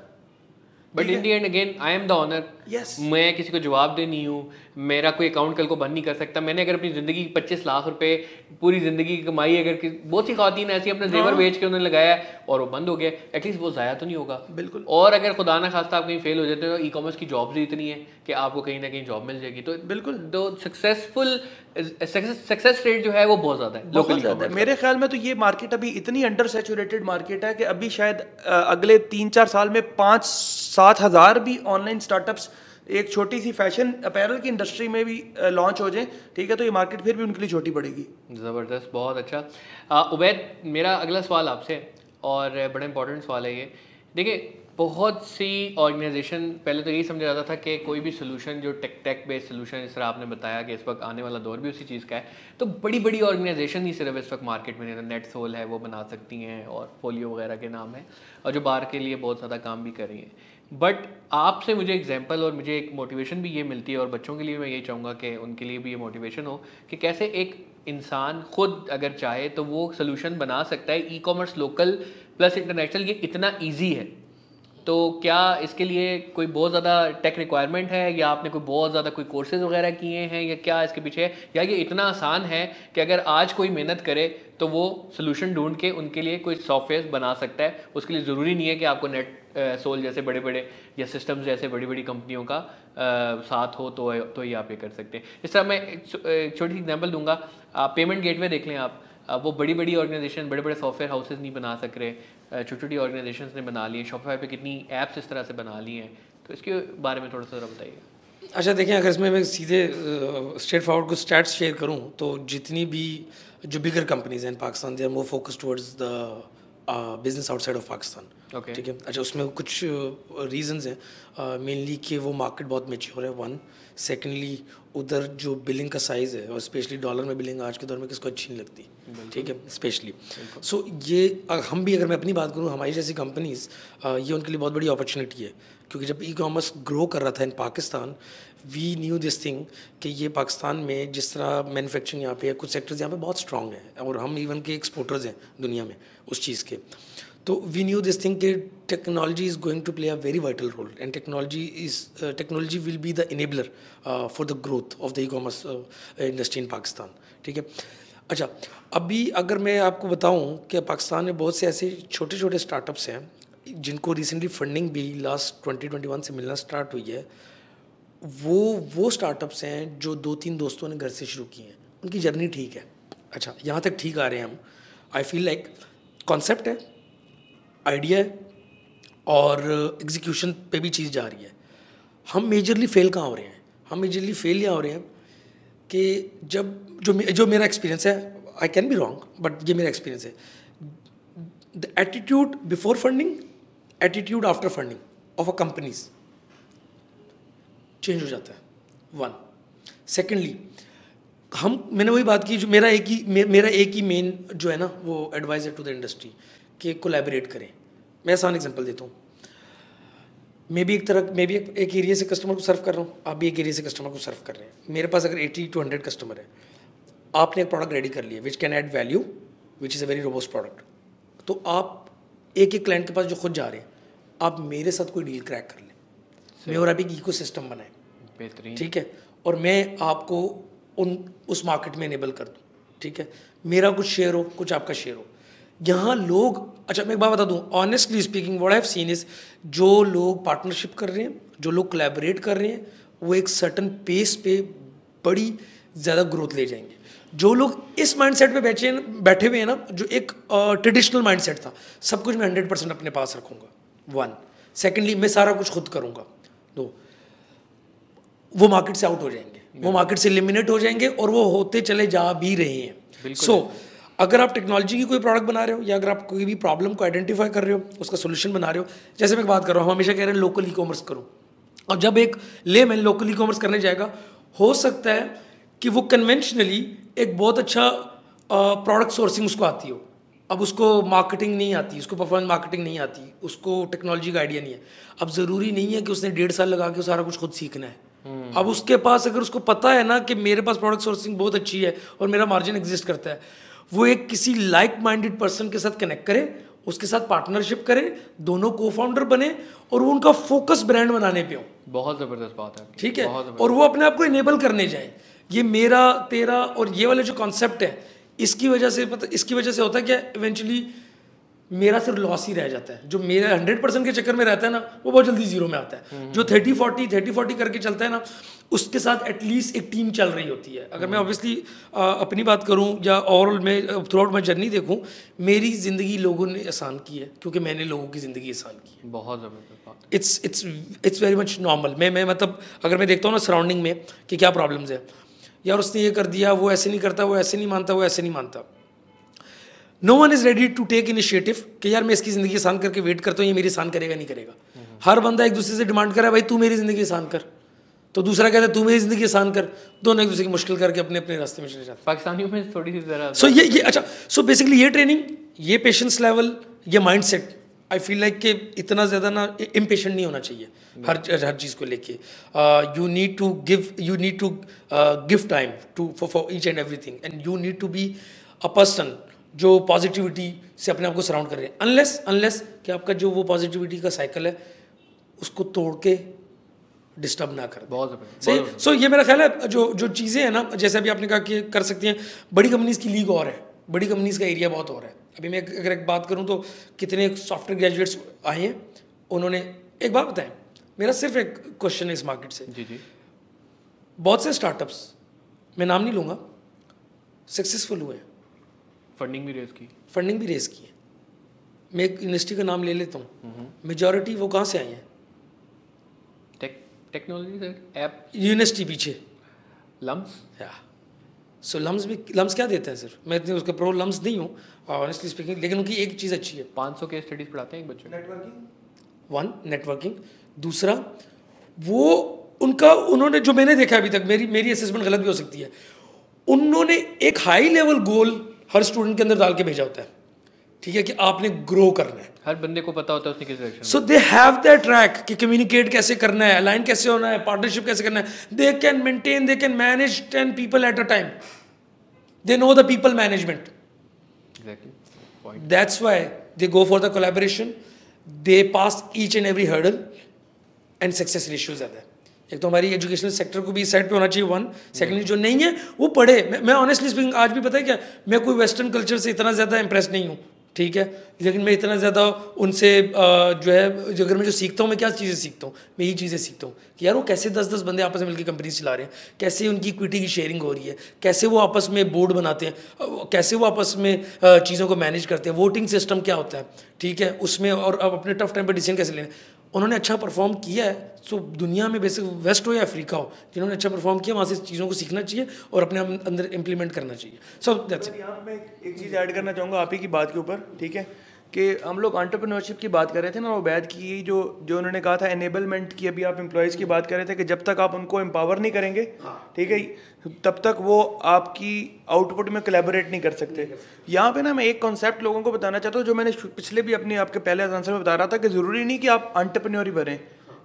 But in the end again I am the owner Yes. मैं किसी को जवाब दे नहीं हूँ मेरा कोई अकाउंट कल को बंद नहीं कर सकता मैंने अगर अपनी ज़िंदगी की पच्चीस लाख रुपए पूरी ज़िंदगी की कमाई अगर बहुत सी खातन ऐसी अपने जेवर बेच के उन्होंने लगाया और वो बंद हो गया एटलीस्ट वो ज़ाया तो नहीं होगा बिल्कुल। और अगर खुदा ना खास्ता आप कहीं फेल हो जाते हो तो ई कॉमर्स की जॉब्स ही इतनी है कि आपको कहीं ना कहीं जॉब मिल जाएगी तो बिल्कुल। तो सक्सेसफुल सक्सेस रेट जो है वो बहुत ज़्यादा है लोकल ज़्यादा है। मेरे ख्याल में तो ये मार्केट अभी इतनी अंडर सेचुरेटेड मार्केट है कि अभी शायद अगले तीन चार साल में पाँच सात हज़ार भी ऑनलाइन स्टार्टअप्स एक छोटी सी फ़ैशन अपैरल की इंडस्ट्री में भी लॉन्च हो जाए, ठीक है तो ये मार्केट फिर भी उनके लिए छोटी पड़ेगी। ज़बरदस्त, बहुत अच्छा। उबैद, मेरा अगला सवाल आपसे, और बड़ा इंपॉर्टेंट सवाल है ये। देखिए, बहुत सी ऑर्गेनाइजेशन पहले तो यही समझा जाता था कि कोई भी सोल्यूशन जो टेक टेक बेस्ड सोल्यूशन जिस तरह आपने बताया कि इस वक्त आने वाला दौर भी उसी चीज़ का है तो बड़ी बड़ी ऑर्गेनाइजेशन ही सिर्फ़ इस वक्त मार्केट में नहीं नेट सोल है, वो बना सकती हैं, और पोलियो वगैरह के नाम है, और जो बाहर के लिए बहुत ज़्यादा काम भी कर रही हैं। बट आपसे मुझे एग्ज़ाम्पल और मुझे एक मोटिवेशन भी ये मिलती है और बच्चों के लिए मैं ये चाहूँगा कि उनके लिए भी ये मोटिवेशन हो कि कैसे एक इंसान खुद अगर चाहे तो वो सोल्यूशन बना सकता है e commerce local plus international ये इतना ईजी है। तो क्या इसके लिए कोई बहुत ज़्यादा टेक रिक्वायरमेंट है? या आपने कोई बहुत ज़्यादा कोई कोर्सेज वगैरह किए हैं? या क्या इसके पीछे या ये इतना आसान है कि अगर आज कोई मेहनत करे तो वो सोल्यूशन ढूंढ के उनके लिए कोई सॉफ्टवेयर बना सकता है। उसके लिए ज़रूरी नहीं है कि आपको नेट सोल जैसे बड़े बड़े या सिस्टम्स जैसे बड़ी बड़ी कंपनियों का अ, साथ हो तो तो ही आप ये कर सकते हैं। इस तरह मैं एक छोटी सी एग्जांपल दूँगा। पेमेंट गेटवे देख लें आप। वो बड़ी बड़ी ऑर्गेनाइजेशन बड़े बड़े सॉफ्टवेयर हाउसेज नहीं बना सक रहे। छोटी छोटी ऑर्गेनाइजेशन ने बना ली लिए शॉपिफाई पे कितनी ऐप्स इस तरह से बना ली हैं। तो इसके बारे में थोड़ा सा ज़रा बताइए। अच्छा देखें अगर इसमें मैं सीधे स्ट्रेट फॉरवर्ड को स्टैट्स शेयर करूँ तो जितनी भी जो बिगर कंपनीज़ हैं Pakistan they are more focus towards the business outside of Pakistan Okay. ठीक है? अच्छा उसमें कुछ रीजंस हैं। मेनली कि वो मार्केट बहुत मेच्योर है वन सेकेंडली उधर जो बिलिंग का साइज़ है और स्पेशली डॉलर में बिलिंग आज के दौर में किसको अच्छी नहीं लगती। ठीक है? स्पेशली सो ये हम भी अगर मैं अपनी बात करूँ हमारी जैसी कंपनीज़ ये उनके लिए बहुत बड़ी अपॉर्चुनिटी है। क्योंकि जब ई कॉमर्स ग्रो कर रहा था in Pakistan we knew this thing कि ये पाकिस्तान में जिस तरह मैन्युफैक्चरिंग यहाँ पे है, कुछ सेक्टर्स यहाँ पे बहुत स्ट्रॉन्ग है और हम इवन के एक्सपोर्टर्स हैं दुनिया में उस चीज़ के। तो वी न्यू दिस थिंग कि technology is going to play a very vital role and technology is technology will be the enabler for the growth of the e commerce industry in Pakistan ठीक है? अच्छा अभी अगर मैं आपको बताऊँ कि पाकिस्तान में बहुत से ऐसे छोटे छोटे स्टार्टअप्स हैं जिनको रिसेंटली फंडिंग भी लास्ट 2021 से मिलना स्टार्ट हुई है, वो वो स्टार्टअप्स हैं जो दो तीन दोस्तों ने घर से शुरू किए हैं। उनकी जर्नी ठीक है। अच्छा यहाँ तक ठीक आ रहे हैं हम। आई फील लाइक कॉन्सेप्ट है आइडिया है, और एग्जीक्यूशन पे भी चीज़ जा रही है। हम मेजरली फेल कहाँ हो रहे हैं? हम मेजरली फेल यहाँ हो रहे हैं कि जब, जो जो मेरा एक्सपीरियंस है I can be wrong but ये मेरा एक्सपीरियंस है। The attitude before funding attitude after funding of a companies change हो जाता है. वन सेकेंडली हम मैंने वही बात की जो मेरा एक ही मे, मेरा एक ही मेन जो है ना वो एडवाइस है टू द इंडस्ट्री कि कोलैबोरेट करें. मैं आसान एग्जांपल देता हूँ. मैं भी एक तरह मैं भी एक, एक एरिया से कस्टमर को सर्व कर रहा हूँ. आप भी एक एरिया से कस्टमर को सर्व कर रहे हैं. मेरे पास अगर एटी टू हंड्रेड कस्टमर है आपने एक प्रोडक्ट रेडी कर लिया which can add value which is a very robust product तो आप एक एक क्लाइंट के पास जो खुद जा रहे हैं आप मेरे साथ कोई डील क्रैक कर लें। मैं और आप एक इको सिस्टम बनाएँ। बेहतरीन। ठीक है? और मैं आपको उन उस मार्केट में इनेबल कर दूँ। ठीक है? मेरा कुछ शेयर हो कुछ आपका शेयर हो। यहाँ लोग अच्छा मैं एक बात बता दूँ honestly speaking what I have seen is जो लोग पार्टनरशिप कर रहे हैं जो लोग कोलैबोरेट कर रहे हैं वो एक सर्टन पेस पे बड़ी ज़्यादा ग्रोथ ले जाएँगे। जो लोग इस माइंडसेट पे बैठे बैठे हुए हैं ना जो एक ट्रेडिशनल माइंडसेट था सब कुछ मैं हंड्रेड परसेंट अपने पास रखूँगा। वन सेकेंडली मैं सारा कुछ खुद करूँगा। दो वो मार्केट से आउट हो जाएँगे। वो मार्केट से एलिमिनेट हो जाएँगे और वो होते चले जा भी रहे हैं। सो so, अगर आप टेक्नोलॉजी की कोई प्रोडक्ट बना रहे हो या अगर आप कोई भी प्रॉब्लम को आइडेंटिफाई कर रहे हो उसका सोल्यूशन बना रहे हो जैसे मैं बात कर रहा हूँ हमेशा कह रहे हैं लोकल ई कॉमर्स करो। और जब एक ले मैन लोकल ई कॉमर्स करने जाएगा हो सकता है कि वो कन्वेंशनली एक बहुत अच्छा प्रोडक्ट सोर्सिंग उसको आती हो। अब उसको मार्केटिंग नहीं आती उसको परफॉर्मेंस मार्केटिंग नहीं आती उसको टेक्नोलॉजी का आइडिया नहीं है। अब ज़रूरी नहीं है कि उसने डेढ़ साल लगा के सारा कुछ खुद सीखना है। अब उसके पास अगर उसको पता है ना कि मेरे पास प्रोडक्ट सोर्सिंग बहुत अच्छी है और मेरा मार्जिन एग्जिस्ट करता है वो एक किसी लाइक माइंडेड पर्सन के साथ कनेक्ट करे उसके साथ पार्टनरशिप करें दोनों को फाउंडर बने और वो उनका फोकस ब्रांड बनाने पे हो। बहुत ज़बरदस्त बात है ठीक है? और वो अपने आप को इनेबल करने जाए। ये मेरा तेरा और ये वाले जो कॉन्सेप्ट है इसकी वजह से पता इसकी वजह से होता है क्या इवेंचुअली मेरा सिर्फ़ लॉस ही रह जाता है। जो मेरा हंड्रेड परसेंट के चक्कर में रहता है ना वो बहुत जल्दी ज़ीरो में आता है। जो थर्टी फोर्टी थर्टी फोर्टी करके चलता है ना उसके साथ एटलीस्ट एक टीम चल रही होती है। अगर मैं ऑब्वियसली अपनी बात करूँ या ओवरऑल मैं थ्रू आउट माई जर्नी देखूँ मेरी ज़िंदगी लोगों ने आसान की है क्योंकि मैंने लोगों की ज़िंदगी आसान की है। बहुत ज़बरदस्त it's it's it's very much normal मैं मैं मतलब अगर मैं देखता हूँ ना सराउंडिंग में कि क्या प्रॉब्लम्स है यार उसने ये कर दिया वो ऐसे नहीं करता वो ऐसे नहीं मानता वो ऐसे नहीं मानता। No one is ready to take initiative कि यार मैं इसकी ज़िंदगी आसान करके वेट करता हूँ ये मेरी आसान करेगा नहीं करेगा। हर बंदा एक दूसरे से डिमांड करे भाई तू मेरी ज़िंदगी आसान कर। तो दूसरा कहता है तू मेरी ज़िंदगी आसान कर। दोनों एक दूसरे की मुश्किल करके अपने अपने रास्ते में चले जाते पाकिस्तानियों में थोड़ी सी ज़रा सो ये ये अच्छा सो बेसिकली ये ट्रेनिंग ये पेशेंस लेवल ये mind set I feel like कि इतना ज़्यादा ना इम्पेशेंट नहीं होना चाहिए। हर हर चीज़ को लेके। You need to give you need to give time to for for each and everything and you need to be a person जो पॉजिटिविटी से अपने आप को सराउंड कर रहे हैं। अनलेस अनलेस कि आपका जो वो पॉजिटिविटी का साइकिल है उसको तोड़ के डिस्टर्ब ना कर। बहुत सही? सो ये मेरा ख्याल है जो जो चीज़ें हैं ना जैसे अभी आपने कहा कि कर सकती हैं बड़ी कंपनीज़ की लीग और है। बड़ी कंपनीज़ का एरिया बहुत और है। अभी मैं अगर एक बात करूँ तो कितने सॉफ्टवेयर ग्रेजुएट्स आए हैं उन्होंने एक बात बताएँ मेरा सिर्फ़ एक क्वेश्चन है इस मार्केट से। जी जी। बहुत से स्टार्टअप्स मैं नाम नहीं लूँगा सक्सेसफुल हुए फंडिंग भी रेज की। फंडिंग भी रेज की है। मैं एक यूनिवर्सिटी का नाम ले लेता हूँ। मेजोरिटी वो कहाँ से आई हैं? टेक टेक्नोलॉजी ऐप यूनिवर्सिटी पीछे। लम्स या सो लम्स भी लम्स क्या देते हैं सिर्फ़? मैं इतने उसके प्रो लम्स नहीं हूँ ऑनेस्टली स्पीकिंग लेकिन उनकी एक चीज़ अच्छी है। 500 के स्टडीज़ पढ़ाते हैं एक बच्चे नेटवर्किंग वन नेटवर्किंग दूसरा वो उनका उन्होंने जो मैंने देखा अभी तक मेरी मेरी असेसमेंट गलत भी हो सकती है। उन्होंने एक हाई लेवल गोल हर स्टूडेंट के अंदर डाल के भेजा होता है। ठीक है कि आपने ग्रो करना है। हर बंदे को पता होता है उसने किस direction so they have that track कि कम्युनिकेट कैसे करना है अलाइन कैसे होना है पार्टनरशिप कैसे करना है। They can maintain they can manage ten people at a time they know the people management that's why they go for the collaboration they pass each and every hurdle and success ratios are एक तो हमारी educational sector को भी side पे होना चाहिए one secondly जो नहीं है, वो पढ़े। मैं ऑनेस्टली स्पीकिंग आज भी पता है क्या? मैं कोई वेस्टर्न कल्चर से इतना ज़्यादा इंप्रेस नहीं हूँ, ठीक है? लेकिन मैं इतना ज़्यादा उनसे जो है, जो अगर मैं जो सीखता हूँ, मैं क्या चीज़ें सीखता हूँ? मैं यही चीज़ें सीखता हूँ कि यार वो कैसे दस दस बंदे आपस में मिलकर कंपनी चला रहे हैं, कैसे उनकी इक्विटी की शेयरिंग हो रही है, कैसे वो आपस में बोर्ड बनाते हैं कैसे वो आपस में चीज़ों को मैनेज करते हैं वोटिंग सिस्टम क्या होता है, ठीक है? उसमें और अब अपने टफ टाइम पर डिसीज़न कैसे लेने उन्होंने अच्छा परफॉर्म किया है सो दुनिया में बेसिक वेस्ट हो या अफ्रीका हो, जिन्होंने अच्छा परफॉर्म किया, वहाँ से चीज़ों को सीखना चाहिए और अपने अंदर इम्प्लीमेंट करना चाहिए। सो दैट्स मैं एक चीज़ ऐड करना चाहूँगा आप ही की बात के ऊपर, ठीक है? कि हम लोग एंटरप्रेन्योरशिप की बात कर रहे थे ना वो बैद की जो जो उन्होंने कहा था एनेबलमेंट की अभी आप एम्प्लॉयज़ की बात कर रहे थे कि जब तक आप उनको एम्पावर नहीं करेंगे ठीक है तब तक वो आपकी आउटपुट में कोलेबोरेट नहीं कर सकते। यहाँ पे ना मैं एक कॉन्सेप्ट लोगों को बताना चाहता हूँ जो मैंने पिछले भी अपने आपके पहले आंसर में बता रहा था कि ज़रूरी नहीं कि आप एंटरप्रेन्योर ही बने।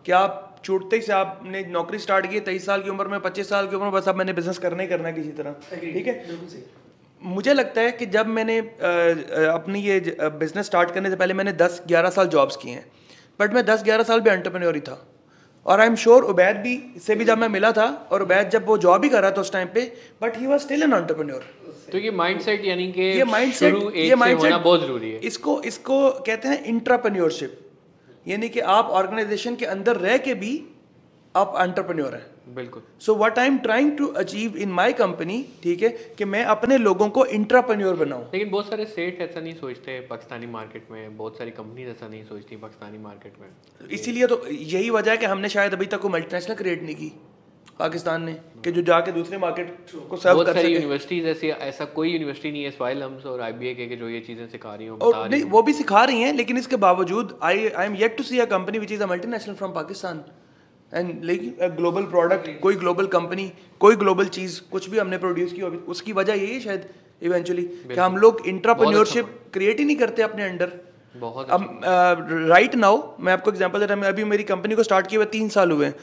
कि आप छूटते ही से आपने नौकरी स्टार्ट की तेईस साल की उम्र में पच्चीस साल की उम्र में बस अब मैंने बिज़नेस करना ही करना है किसी तरह ठीक है? मुझे लगता है कि जब मैंने अपनी ये बिज़नेस स्टार्ट करने से पहले मैंने 10-11 साल जॉब्स किए हैं। बट मैं 10-11 साल भी एंटरप्रेन्योर ही था। और आई एम श्योर उबैद भी से भी जब मैं मिला था और उबैद जब वो जॉब ही कर रहा था उस टाइम पे but he was still an entrepreneur तो ये माइंडसेट यानी कि ये माइंडसेट ये माइंडसेट बहुत ज़रूरी है। इसको इसको कहते हैं इंट्राप्रन्योरशिप यानी कि आप ऑर्गेनाइजेशन के अंदर रह के भी आप एंटरप्रेन्योर हैं। बिल्कुल। So what I am trying to achieve in my company ठीक है कि मैं अपने लोगों को इंट्राप्रन्योर बनाऊँ। लेकिन बहुत सारे स्टेट ऐसा नहीं सोचते पाकिस्तानी मार्केट में बहुत सारी कंपनीज़ ऐसा नहीं सोचती पाकिस्तानी मार्केट में। इसीलिए तो यही वजह है कि हमने शायद अभी तक कोई मल्टीनेशनल क्रिएट नहीं की पाकिस्तान ने कि जो जाके दूसरे मार्केट को सर्व कर सके। यूनिवर्सिटीज ऐसी ऐसा कोई यूनिवर्सिटी नहीं है स्वाइल हम्स और आईबीए के, के जो ये चीज़ें सिखा रही हो बता नहीं रही वो भी सिखा रही हैं लेकिन इसके बावजूद I I am yet to see a company which is a multinational from Pakistan. And like global product कोई ग्लोबल कंपनी कोई ग्लोबल चीज़ कुछ भी हमने प्रोड्यूस की होगी उसकी वजह यही शायद इवेंचुअली कि हम लोग इंट्राप्रन्योरशिप क्रिएट ही नहीं करते अपने अंडर। बहुत अब राइट नाउ मैं आपको एग्जांपल दे रहा हूँ अभी मेरी कंपनी को स्टार्ट किए हुए तीन साल हुए हैं।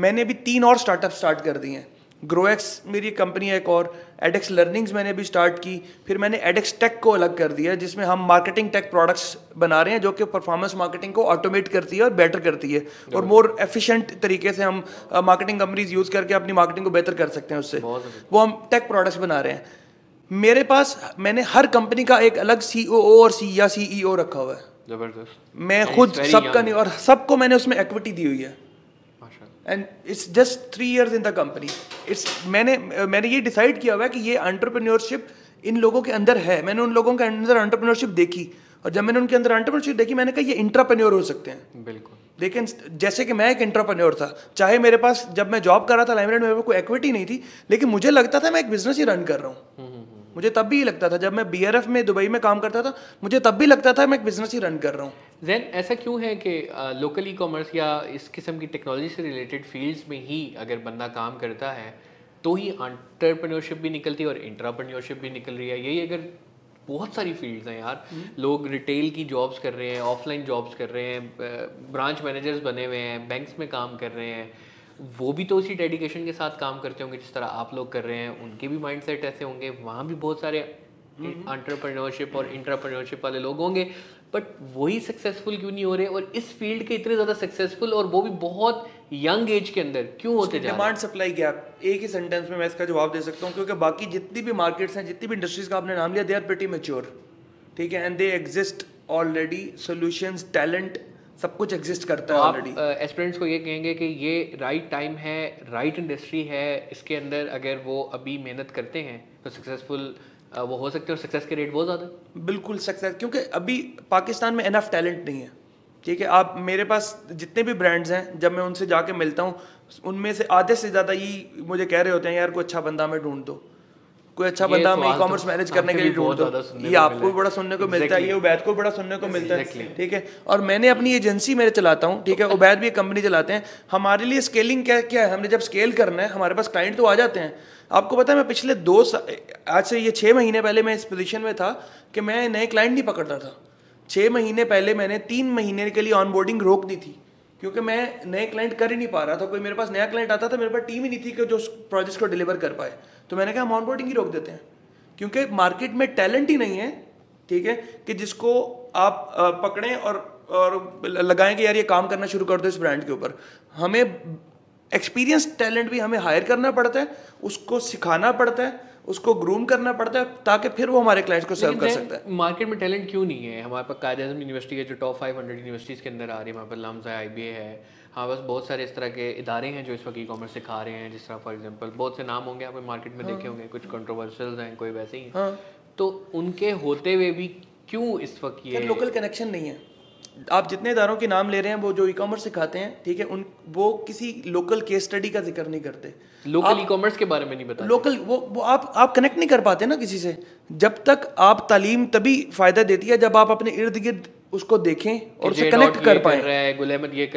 मैंने अभी तीन और स्टार्टअप स्टार्ट कर दिए हैं। ग्रोएक्स मेरी कंपनी है एक और। एडेक्स लर्निंग्स मैंने भी स्टार्ट की। फिर मैंने एडेक्स टेक को अलग कर दिया जिसमें हम मार्केटिंग टेक प्रोडक्ट्स बना रहे हैं जो कि परफॉर्मेंस मार्केटिंग को ऑटोमेट करती है और बेटर करती है। और मोर एफिशिएंट तरीके से हम मार्केटिंग कंपनीज़ यूज़ करके अपनी मार्केटिंग को बेहतर कर सकते हैं उससे। वो हम टेक प्रोडक्ट्स बना रहे हैं। मेरे पास मैंने हर कंपनी का एक अलग सी और सी या सी रखा हुआ है। ज़बरदस्त। मैं खुद सबका नहीं और सबको मैंने उसमें इक्विटी दी हुई है। And it's just three years in the company it's मैंने मैंने ये डिसाइड किया हुआ है कि ये एंटरप्रेन्योरशिप इन लोगों के अंदर है। मैंने उन लोगों के अंदर एंटरप्रेन्योरशिप देखी। और जब मैंने उनके अंदर एंटरप्रेन्योरशिप देखी मैंने कहा ये इंटरप्रेन्योर हो सकते हैं। बिल्कुल। लेकिन जैसे कि मैं एक इंटरप्रेन्योर था। चाहे मेरे पास जब मैं जॉब कर रहा था लाइमलाइट में कोई इक्विटी नहीं थी लेकिन मुझे लगता था मैं एक बिज़नेस ही रन कर रहा हूँ। हम्म, हम्म, हम्म। मुझे तब भी लगता था जब मैं बी में दुबई में काम करता था मुझे तब भी लगता था मैं एक बिज़नेस ही रन कर रहा हूँ। जैन ऐसा क्यों है कि लोकल ई कॉमर्स या इस किस्म की टेक्नोलॉजी से रिलेटेड फील्ड्स में ही अगर बंदा काम करता है तो ही अंटरप्रन्योरशिप भी निकलती है और इंट्राप्रन्योरशिप भी निकल रही है। यही अगर बहुत सारी फील्ड्स हैं यार। हम्म। लोग रिटेल की जॉब्स कर रहे हैं ऑफलाइन जॉब्स कर रहे हैं ब्रांच मैनेजर्स बने हुए हैं बैंक्स में काम कर रहे हैं। वो भी तो उसी डेडिकेशन के साथ काम करते होंगे जिस तरह आप लोग कर रहे हैं। उनके भी माइंड सेट ऐसे होंगे। वहाँ भी बहुत सारे एंटरप्रेन्योरशिप और इंटरप्रेन्योरशिप वाले लोग होंगे। बट वही सक्सेसफुल क्यों नहीं हो रहे? और इस फ़ील्ड के इतने ज़्यादा सक्सेसफुल और वो भी बहुत यंग एज के अंदर क्यों होते जा डिमांड सप्लाई गैप एक ही सेंटेंस में मैं इसका जवाब दे सकता हूँ क्योंकि बाकी जितनी भी मार्केट्स हैं जितनी भी इंडस्ट्रीज़ का आपने नाम लिया दे आर प्रिटी मेच्योर ठीक है? And they exist already solutions talent सब कुछ एग्जिस्ट करता तो है ऑलरेडी एस्पिरेंट्स को ये कहेंगे कि ये राइट टाइम है राइट इंडस्ट्री है इसके अंदर अगर वो अभी मेहनत करते हैं तो सक्सेसफुल वो हो सकते हैं और सक्सेस के रेट बहुत ज़्यादा बिल्कुल सक्सेस क्योंकि अभी पाकिस्तान में इनफ टैलेंट नहीं है। ठीक है आप मेरे पास जितने भी ब्रांड्स हैं जब मैं उनसे जाके मिलता हूँ उनमें से आधे से ज़्यादा ही मुझे कह रहे होते हैं यार कोई अच्छा बंदा मैं ढूंढ दो। कोई अच्छा बंदा हम ई कॉमर्स मैनेज करने के लिए ढूंढ दो। ये आपको बड़ा सुनने को मिलता है ये उबैद को बड़ा सुनने को मिलता है। ठीक है और मैंने अपनी एजेंसी मेरे चलाता हूँ ठीक है उबैद भी एक कंपनी चलाते हैं। हमारे लिए स्केलिंग क्या क्या है? हमने जब स्केल करना है हमारे पास क्लाइंट तो आ जाते हैं। आपको पता है, मैं पिछले दो आज से ये छः महीने पहले मैं इस पोजिशन में था कि मैं नए क्लाइंट नहीं पकड़ता था। छः महीने पहले मैंने तीन महीने के लिए ऑनबोर्डिंग रोक दी थी, क्योंकि मैं नए क्लाइंट कर ही नहीं पा रहा था। कोई मेरे पास नया क्लाइंट आता था, मेरे पास टीम ही नहीं थी कि जो उस प्रोजेक्ट को डिलीवर कर पाए। तो मैंने कहा, हम ऑनबोर्डिंग ही रोक देते हैं, क्योंकि मार्केट में टैलेंट ही नहीं है, ठीक है, कि जिसको आप पकड़ें और और लगाएँ कि यार ये काम करना शुरू कर दो इस ब्रांड के ऊपर। हमें एक्सपीरियंस टैलेंट भी हमें हायर करना पड़ता है उसको सिखाना पड़ता है उसको ग्रूम करना पड़ता है ताकि फिर वो हमारे क्लाइंट्स को सर्व कर सकता है। मार्केट में टैलेंट क्यों नहीं है? हमारे पास कायद यूनिवर्सिटी है जो टॉप फाइव हंड्रेड यूनिवर्सिटीज़ के अंदर आ रही है वहाँ पर लम्जा आई बी ए है। हाँ बस बहुत सारे इस तरह के इदारे हैं जो इस वक्त ई कॉमर्स सिखा रहे हैं जिस तरह फॉर एग्ज़ाम्पल बहुत से नाम होंगे आप मार्केट में हाँ। देखे होंगे कुछ कंट्रोवर्शियल हैं कोई वैसे ही। हाँ। तो उनके होते हुए भी क्यों इस वक्त ये लोकल कनेक्शन नहीं है। आप जितने इदारों के नाम ले रहे हैं वो जो ई कॉमर्स सिखाते हैं ठीक है उन वो किसी लोकल केस स्टडी का ज़िक्र नहीं करते। लोकल ई कॉमर्स के बारे में नहीं बताते। लोकल वो वो आप आप कनेक्ट नहीं कर पाते ना किसी से। जब तक आप तालीम तभी फ़ायदा देती है जब आप अपने इर्द गिर्द उसको देखें और उसे कनेक्ट कर पाए।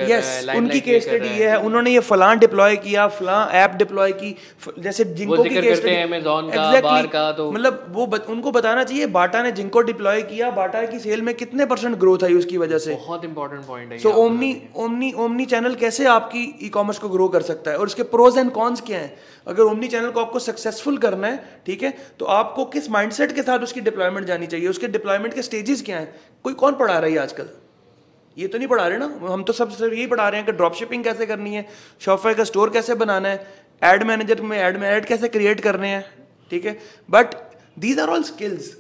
yes, उनकी केस स्टडी ये है। उन्होंने ये फलां डिप्लॉय किया फलां ऐप डिप्लॉय की जैसे जिंको की केस स्टडी तो मतलब वो बत, उनको बताना चाहिए बाटा ने जिंको डिप्लॉय किया बाटा की सेल में कितने परसेंट ग्रोथ आई उसकी वजह से? बहुत इंपॉर्टेंट पॉइंट है so omni omni omni channel कैसे आपकी ई कॉमर्स को ग्रो कर सकता है? और उसके प्रोज एंड कॉन्स क्या हैं? अगर ओमनी चैनल को आपको सक्सेसफुल करना है, ठीक है तो आपको किस माइंडसेट के साथ उसकी डिप्लॉयमेंट जानी चाहिए? उसके डिप्लॉयमेंट के स्टेजेस क्या हैं? कोई कौन पढ़ा रहा है आजकल? ये तो नहीं पढ़ा रहे ना? हम तो सब सिर्फ़ यही पढ़ा रहे हैं कि ड्रॉप शिपिंग कैसे करनी है शॉपफाई का स्टोर कैसे बनाना है एड मैनेजर में एड में एड कैसे क्रिएट करने हैं, ठीक है? But these are all skills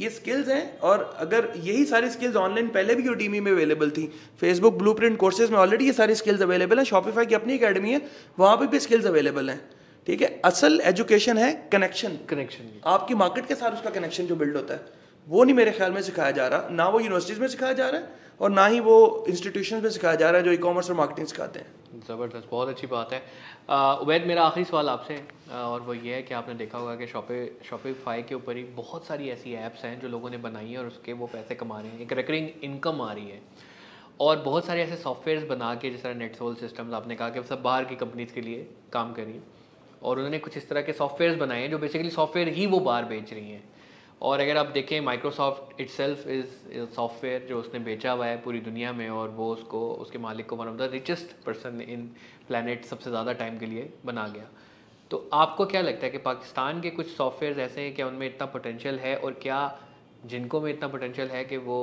ये स्किल्स हैं और अगर यही सारी स्किल्स ऑनलाइन पहले भी यूडीमी में अवेलेबल थी फेसबुक ब्लू प्रिंट कोर्सेज में ऑलरेडी ये सारी स्किल्स अवेलेबल हैं शॉपिफाई की अपनी अकेडमी है वहाँ पर भी स्किल्स अवेलेबल हैं ठीक है? असल एजुकेशन है कनेक्शन कनेक्शन आपकी मार्केट के साथ उसका कनेक्शन जो बिल्ड होता है वो नहीं मेरे ख्याल में सिखाया जा रहा ना वो यूनिवर्सिटीज़ में सिखाया जा रहा है और ना ही वो इंस्टीट्यूशन में सिखाया जा रहा है जो ई कॉमर्स और मार्केटिंग सिखाते हैं। ज़बरदस्त, बहुत अच्छी बात है। उबैद, मेरा आखिरी सवाल आपसे और वो ये है कि आपने देखा होगा कि शॉपे शॉपिफाई के ऊपर ही बहुत सारी ऐसी ऐप्स हैं जो लोगों ने बनाई हैं और उसके वो पैसे कमा रहे हैं। एक रिकरिंग इनकम आ रही है। और बहुत सारे ऐसे सॉफ्टवेयर बना के, जिस तरह नेट सोल सिस्टम्स आपने कहा कि सब बाहर की कंपनीज़ के लिए काम करिए और उन्होंने कुछ इस तरह के सॉफ्टवेयर बनाए हैं जो बेसिकली सॉफ्टवेयर ही वो बाहर बेच रही हैं। और अगर आप देखें Microsoft itself is software जो उसने बेचा हुआ है पूरी दुनिया में और वो उसको उसके मालिक को one of the richest person in planet सबसे ज़्यादा टाइम के लिए बना गया। तो आपको क्या लगता है कि पाकिस्तान के कुछ सॉफ्टवेयर ऐसे हैं क्या उनमें इतना पोटेंशियल है और क्या जिनको में इतना पोटेंशियल है कि वो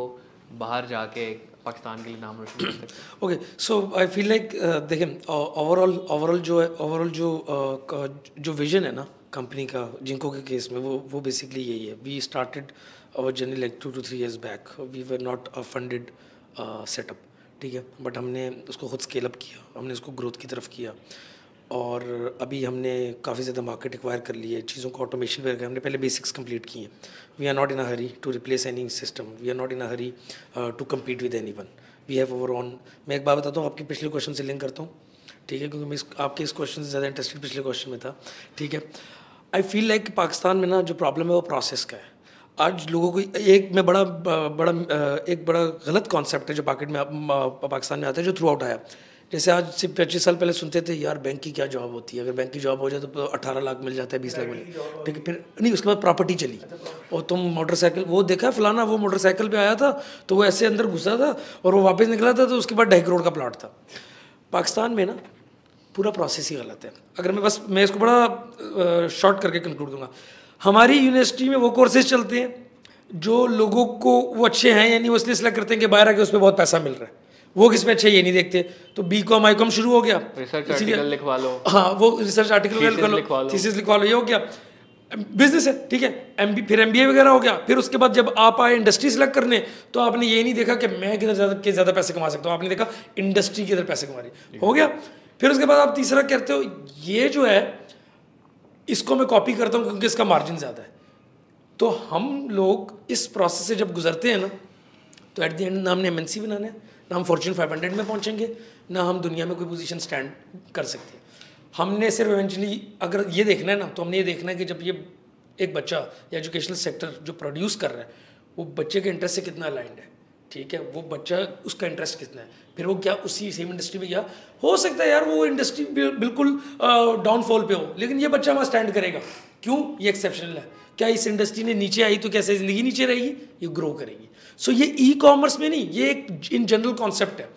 बाहर जाके पाकिस्तान के लिए नाम रोशन कर सकते okay so I feel like देखें ओवरऑल ओवरऑल जो है ओवरऑल जो uh, जो विजन है ना कंपनी का, जिनको के केस में, वो वो बेसिकली यही है। We started our journey like two two three years back we were not a funded setup ठीक है? बट हमने उसको खुद स्केल अप किया। हमने उसको ग्रोथ की तरफ़ किया। और अभी हमने काफ़ी ज़्यादा मार्केट एक्वायर कर ली है। चीज़ों को ऑटोमेशन वगैरह हमने पहले बेसिक्स कंप्लीट किए हैं। We are not in a hurry to replace any system we are not in a hurry to compete with any one we have over on मैं एक बात बताता हूँ, आपके पिछले क्वेश्चन से लिंक करता हूँ, ठीक है? क्योंकि मैं इस, आपके इस क्वेश्चन से ज़्यादा इंटरेस्टेड पिछले क्वेश्चन में था, ठीक है? आई फील लाइक पाकिस्तान में ना जो प्रॉब्लम है वो प्रोसेस का है। आज लोगों को एक में बड़ा बड़ा एक बड़ा गलत कॉन्सेप्ट है जो मार्केट में पाकिस्तान में आता है जो थ्रू आउट आया। जैसे आज से पच्चीस साल पहले सुनते थे यार बैंक की क्या जॉब होती है? अगर बैंक की जॉब हो जाए तो अठारह लाख मिल जाता है बीस लाख मिल ठीक है फिर नहीं उसके बाद प्रॉपर्टी चली। और तुम मोटरसाइकिल वो देखा फलाना वो मोटरसाइकिल पे आया था तो वो ऐसे अंदर घुसा था और वो वापस निकला था तो उसके बाद ढाई करोड़ का प्लाट था। पाकिस्तान में ना पूरा प्रोसेस ही गलत है। अगर मैं बस मैं इसको बड़ा शॉर्ट करके कंक्लूड करूँगा हमारी यूनिवर्सिटी में वो कोर्सेज चलते हैं जो लोगों को वो अच्छे हैं यानी वो इसलिए सिलेक्ट करते हैं कि बाहर आके उस पर बहुत पैसा मिल रहा है। वो किसमें अच्छे ये नहीं देखते। तो बी कॉम आई कॉम शुरू हो गया। रिसर्च आर्टिकल लिखवा लो। हाँ वो रिसर्च आर्टिकल लिखवा लो। थीसिस लिखवा लो ये हो गया। बिज़नेस है ठीक है। एम फिर एमबीए वगैरह हो गया। फिर उसके बाद जब आप आए इंडस्ट्री सेलेक्ट करने तो आपने ये नहीं देखा कि मैं किधर ज़्यादा के ज़्यादा पैसे कमा सकता हूँ। आपने देखा इंडस्ट्री किधर पैसे कमा रही हो गया? फिर उसके बाद आप तीसरा कहते हो, ये जो है, इसको मैं कॉपी करता हूँ क्योंकि इसका मार्जिन ज़्यादा है। तो हम लोग इस प्रोसेस से जब गुजरते हैं ना तो एट द एंड ना हमने एम एन सी बनाना है, ना हम फॉर्चून 500 में पहुँचेंगे, ना हम दुनिया में कोई पोजीशन स्टैंड कर सकते हैं। हमने सिर्फ़ इवेंचुअली अगर ये देखना है ना तो हमने ये देखना है कि जब ये एक बच्चा या एजुकेशनल सेक्टर जो प्रोड्यूस कर रहा है, वो बच्चे के इंटरेस्ट से कितना अलाइंड है। ठीक है वो बच्चा उसका इंटरेस्ट कितना है? फिर वो क्या उसी सेम इंडस्ट्री में गया? हो सकता है यार वो इंडस्ट्री बिल्कुल डाउनफॉल पे हो लेकिन ये बच्चा वहाँ स्टैंड करेगा। क्यों? ये एक्सेप्शनल है। क्या इस इंडस्ट्री ने नीचे आई तो कैसे ज़िंदगी नीचे रहेगी? ये ग्रो करेगी। सो so, ये ई कॉमर्स में नहीं ये एक इन जनरल कॉन्सेप्ट है।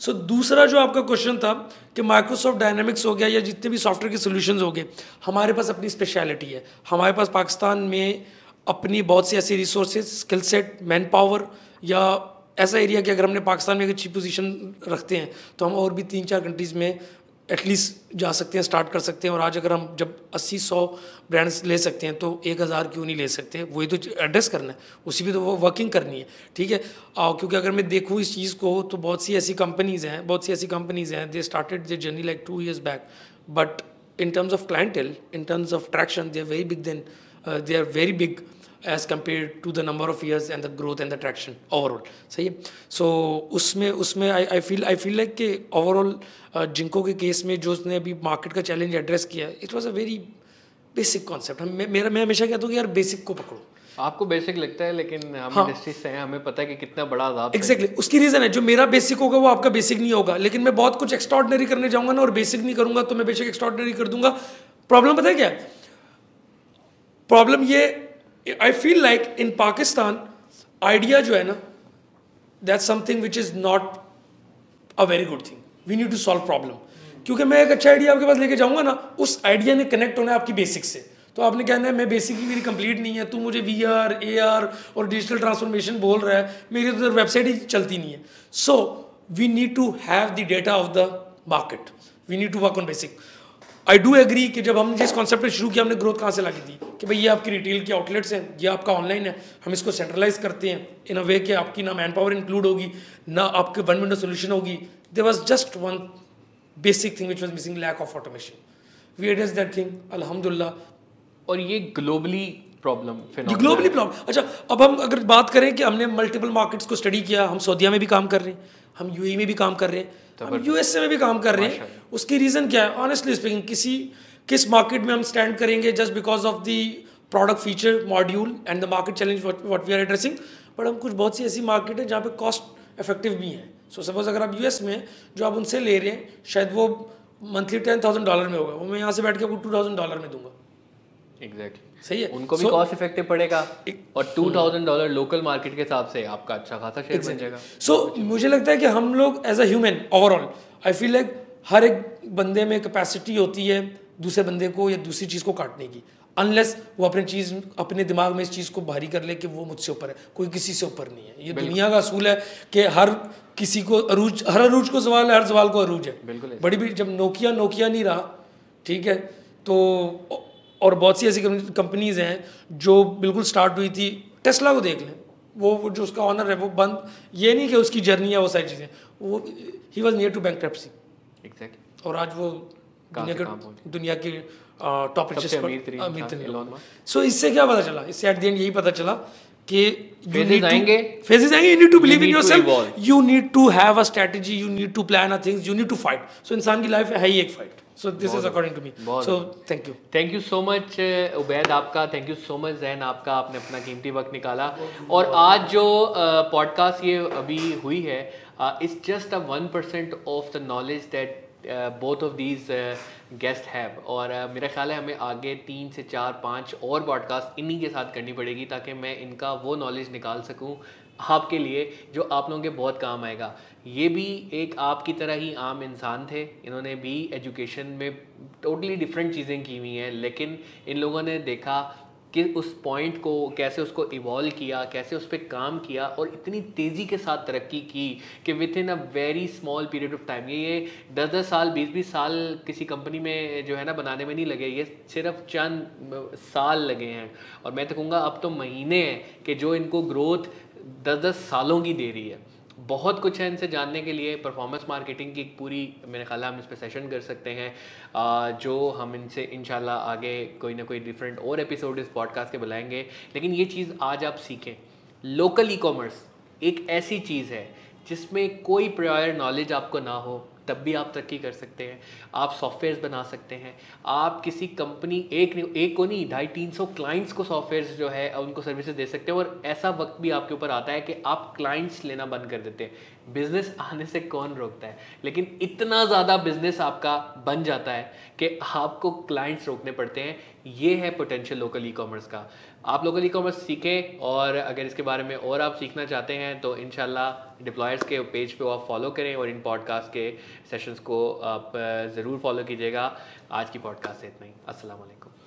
सो so, दूसरा जो आपका क्वेश्चन था कि माइक्रोसॉफ्ट डायनामिक्स हो गया या जितने भी सॉफ्टवेयर के सोल्यूशन हो गए हमारे पास अपनी स्पेशलिटी है। हमारे पास पाकिस्तान में अपनी बहुत सी ऐसी resources skill set man power या ऐसा एरिया कि अगर हमने पाकिस्तान में एक अच्छी पोजीशन रखते हैं तो हम और भी तीन चार कंट्रीज़ में एटलीस्ट जा सकते हैं स्टार्ट कर सकते हैं। और आज अगर हम जब अस्सी सौ ब्रांड्स ले सकते हैं तो एक हज़ार क्यों नहीं ले सकते? वही तो एड्रेस करना है। उसी भी तो वो वर्किंग करनी है ठीक है? आ, क्योंकि अगर मैं देखूँ इस चीज़ को तो बहुत सी ऐसी कंपनीज़ हैं बहुत सी ऐसी कंपनीज़ हैं they started their journey like two years back but in terms of clientele in terms of traction they are very big then they are very big as compared to the number of years and the growth and the traction overall सही है? So so, उसमें उसमें I I feel I feel like कि overall जिंको के case में जो उसने अभी मार्केट का चैलेंज एड्रेस किया it was a very basic concept मेरा मैं हमेशा कहता हूँ कि यार बेसिक को पकड़ो। आपको बेसिक लगता है लेकिन हम हाँ, इंडस्ट्री से हैं हमें पता है कि कितना बड़ा आज़ाद एग्जैक्टली exactly. उसकी रीज़न है जो मेरा बेसिक होगा वो आपका बेसिक नहीं होगा। लेकिन मैं बहुत कुछ एक्स्ट्रॉडनरी करने जाऊँगा ना और बेसिक नहीं करूँगा तो मैं बेसिक एक्स्ट्रॉर्डनरी कर दूँगा। प्रॉब्लम पता है क्या? प्रॉब्लम ये I feel like in Pakistan idea जो है ना that something which is not a very good thing we need to solve problem क्योंकि मैं एक अच्छा आइडिया आपके पास लेके जाऊँगा ना, उस आइडिया ने कनेक्ट होना है आपकी बेसिक से। तो आपने कहना है, मैं बेसिक ही मेरी कंप्लीट नहीं है। तू मुझे वी आर ए आर और डिजिटल ट्रांसफॉर्मेशन बोल रहा है। मेरी तो वेबसाइट ही चलती नहीं है। So we need to have the data of the market we need to work on basic I do agree कि जब हमने जिस कॉन्सेप्ट शुरू किया हमने ग्रोथ कहाँ से लगी थी कि भाई ये आपकी रिटेल की आउटलेट्स हैं ये आपका ऑनलाइन है हम इसको सेंट्रलाइज करते हैं इन अ वे कि आपकी ना मैन पावर इंक्लूड होगी ना आपके वन विंडो सोल्यूशन होगी। There was just one basic thing which was missing lack of automation we address that thing अलहमदुल्ला और ये ग्लोबली प्रॉब्लम ग्लोबली प्रॉब्लम अच्छा अब हम अगर बात करें कि हमने मल्टीपल मार्केट्स को स्टडी किया हम सऊदिया में भी काम कर रहे हैं हम यूएई में भी काम कर रहे हैं हम यूएसए में भी काम कर रहे हैं। उसकी रीज़न क्या है? ऑनेस्टली स्पीकिंग किसी किस मार्केट में हम स्टैंड करेंगे just because of the product feature module and the market challenge what we are addressing but हम कुछ बहुत सी ऐसी मार्केट है जहाँ पे कॉस्ट इफ़ेक्टिव भी हैं। सो सपोज़ अगर आप यूएस में जो आप उनसे ले रहे हैं शायद वो मंथली टेन थाउज़ेंड डॉलर में होगा। वो मैं यहाँ से बैठ के आपको टू थाउज़ेंड डॉलर में दूँगा। एग्जैक्टली सही है। उनको भी कॉस्ट इफ़ेक्टिव पड़ेगा। और two thousand dollar local market के हिसाब से आपका अच्छा खासा शेयर बन जाएगा। सो मुझे लगता है कि हम लोग as a human overall I feel like हर एक बंदे में कैपेसिटी होती है दूसरे बंदे को या दूसरी चीज़ को काटने की। अनलेस वो अपनी चीज़ अपने दिमाग में इस चीज़ को भारी कर ले कि वो मुझसे ऊपर है। कोई किसी से ऊपर नहीं है। ये दुनिया का असूल है कि हर किसी को अरूज हर अरूज को सवाल है हर सवाल को अरूज है। बिल्कुल। बड़ी बड़ी जब नोकिया नोकिया नहीं रहा ठीक है तो और बहुत सी ऐसी कंपनीज़ हैं जो बिल्कुल स्टार्ट हुई थी। टेस्ला को देख लें। वो जो उसका ऑनर है वो बंद। ये नहीं कि उसकी जर्नी है वो सारी चीज़ें। वो ही was near to bank exact और आज वो दुनिया के दुनिया के टॉप सो इससे क्या पता चला? इससे एट द एंड यही पता चला कि फेजेस आएँगे। फेजेस आएँगे। You need to believe in yourself you need to have a strategy you need to plan a things you need to fight so इंसान की लाइफ है ही एक fight so this is according to me so thank you thank you so much Ubaid आपका. Thank you so much Jain आपका. आपने अपना कीमती वक्त निकाला. और आज जो पॉडकास्ट ये अभी हुई है it's just a one percent of the knowledge that both of these guest have और uh, मेरा ख्याल है हमें आगे तीन से चार पाँच और पॉडकास्ट इन्हीं के साथ करनी पड़ेगी ताकि मैं इनका वो नॉलेज निकाल सकूँ आपके लिए, जो आप लोगों के बहुत काम आएगा। ये भी एक आपकी तरह ही आम इंसान थे। इन्होंने भी एजुकेशन में टोटली डिफरेंट चीज़ें की हुई हैं, लेकिन इन लोगों ने देखा कि उस पॉइंट को, कैसे उसको इवॉल्व किया, कैसे उस पर काम किया और इतनी तेज़ी के साथ तरक्की की कि within a very small period of time ये ये दस दस साल बीस बीस साल किसी कंपनी में जो है ना, बनाने में नहीं लगे, ये सिर्फ़ चंद साल लगे हैं। और मैं तो कहूँगा, अब तो महीने हैं कि जो इनको ग्रोथ दस दस सालों की दे रही है। बहुत कुछ है इनसे जानने के लिए। परफॉर्मेंस मार्केटिंग की एक पूरी मेरे ख्याल हम इस पर सेशन कर सकते हैं। आ, जो हम इनसे इन आगे कोई ना कोई डिफरेंट और एपिसोड इस पॉडकास्ट के बुलाएँगे। लेकिन ये चीज़ आज आप सीखें। लोकल ई कॉमर्स एक ऐसी चीज़ है जिसमें कोई प्रायर नॉलेज आपको ना हो। तब भी आप तरक्की कर सकते हैं, आप सॉफ्टवेयर बना सकते हैं। आप किसी कंपनी एक एक को नहीं, ढाई तीन सौ क्लाइंट्स को सॉफ्टवेयर जो है, उनको सर्विसेज़ दे सकते हैं और ऐसा वक्त भी आपके ऊपर आता है कि आप क्लाइंट्स लेना बंद कर देते हैं। बिज़नेस आने से कौन रोकता है? लेकिन इतना ज़्यादा बिज़नेस आपका बन जाता है कि आपको क्लाइंट्स रोकने पड़ते हैं। ये है पोटेंशियल लोकल ई कॉमर्स का। आप लोगों ई कॉमर्स सीखें और अगर इसके बारे में और आप सीखना चाहते हैं तो इन डिप्लॉयर्स के पेज पे आप फॉलो करें और इन पॉडकास्ट के सेशंस को आप ज़रूर फॉलो कीजिएगा। आज की पॉडकास्ट से इतना ही। अस्सलाम वालेकुम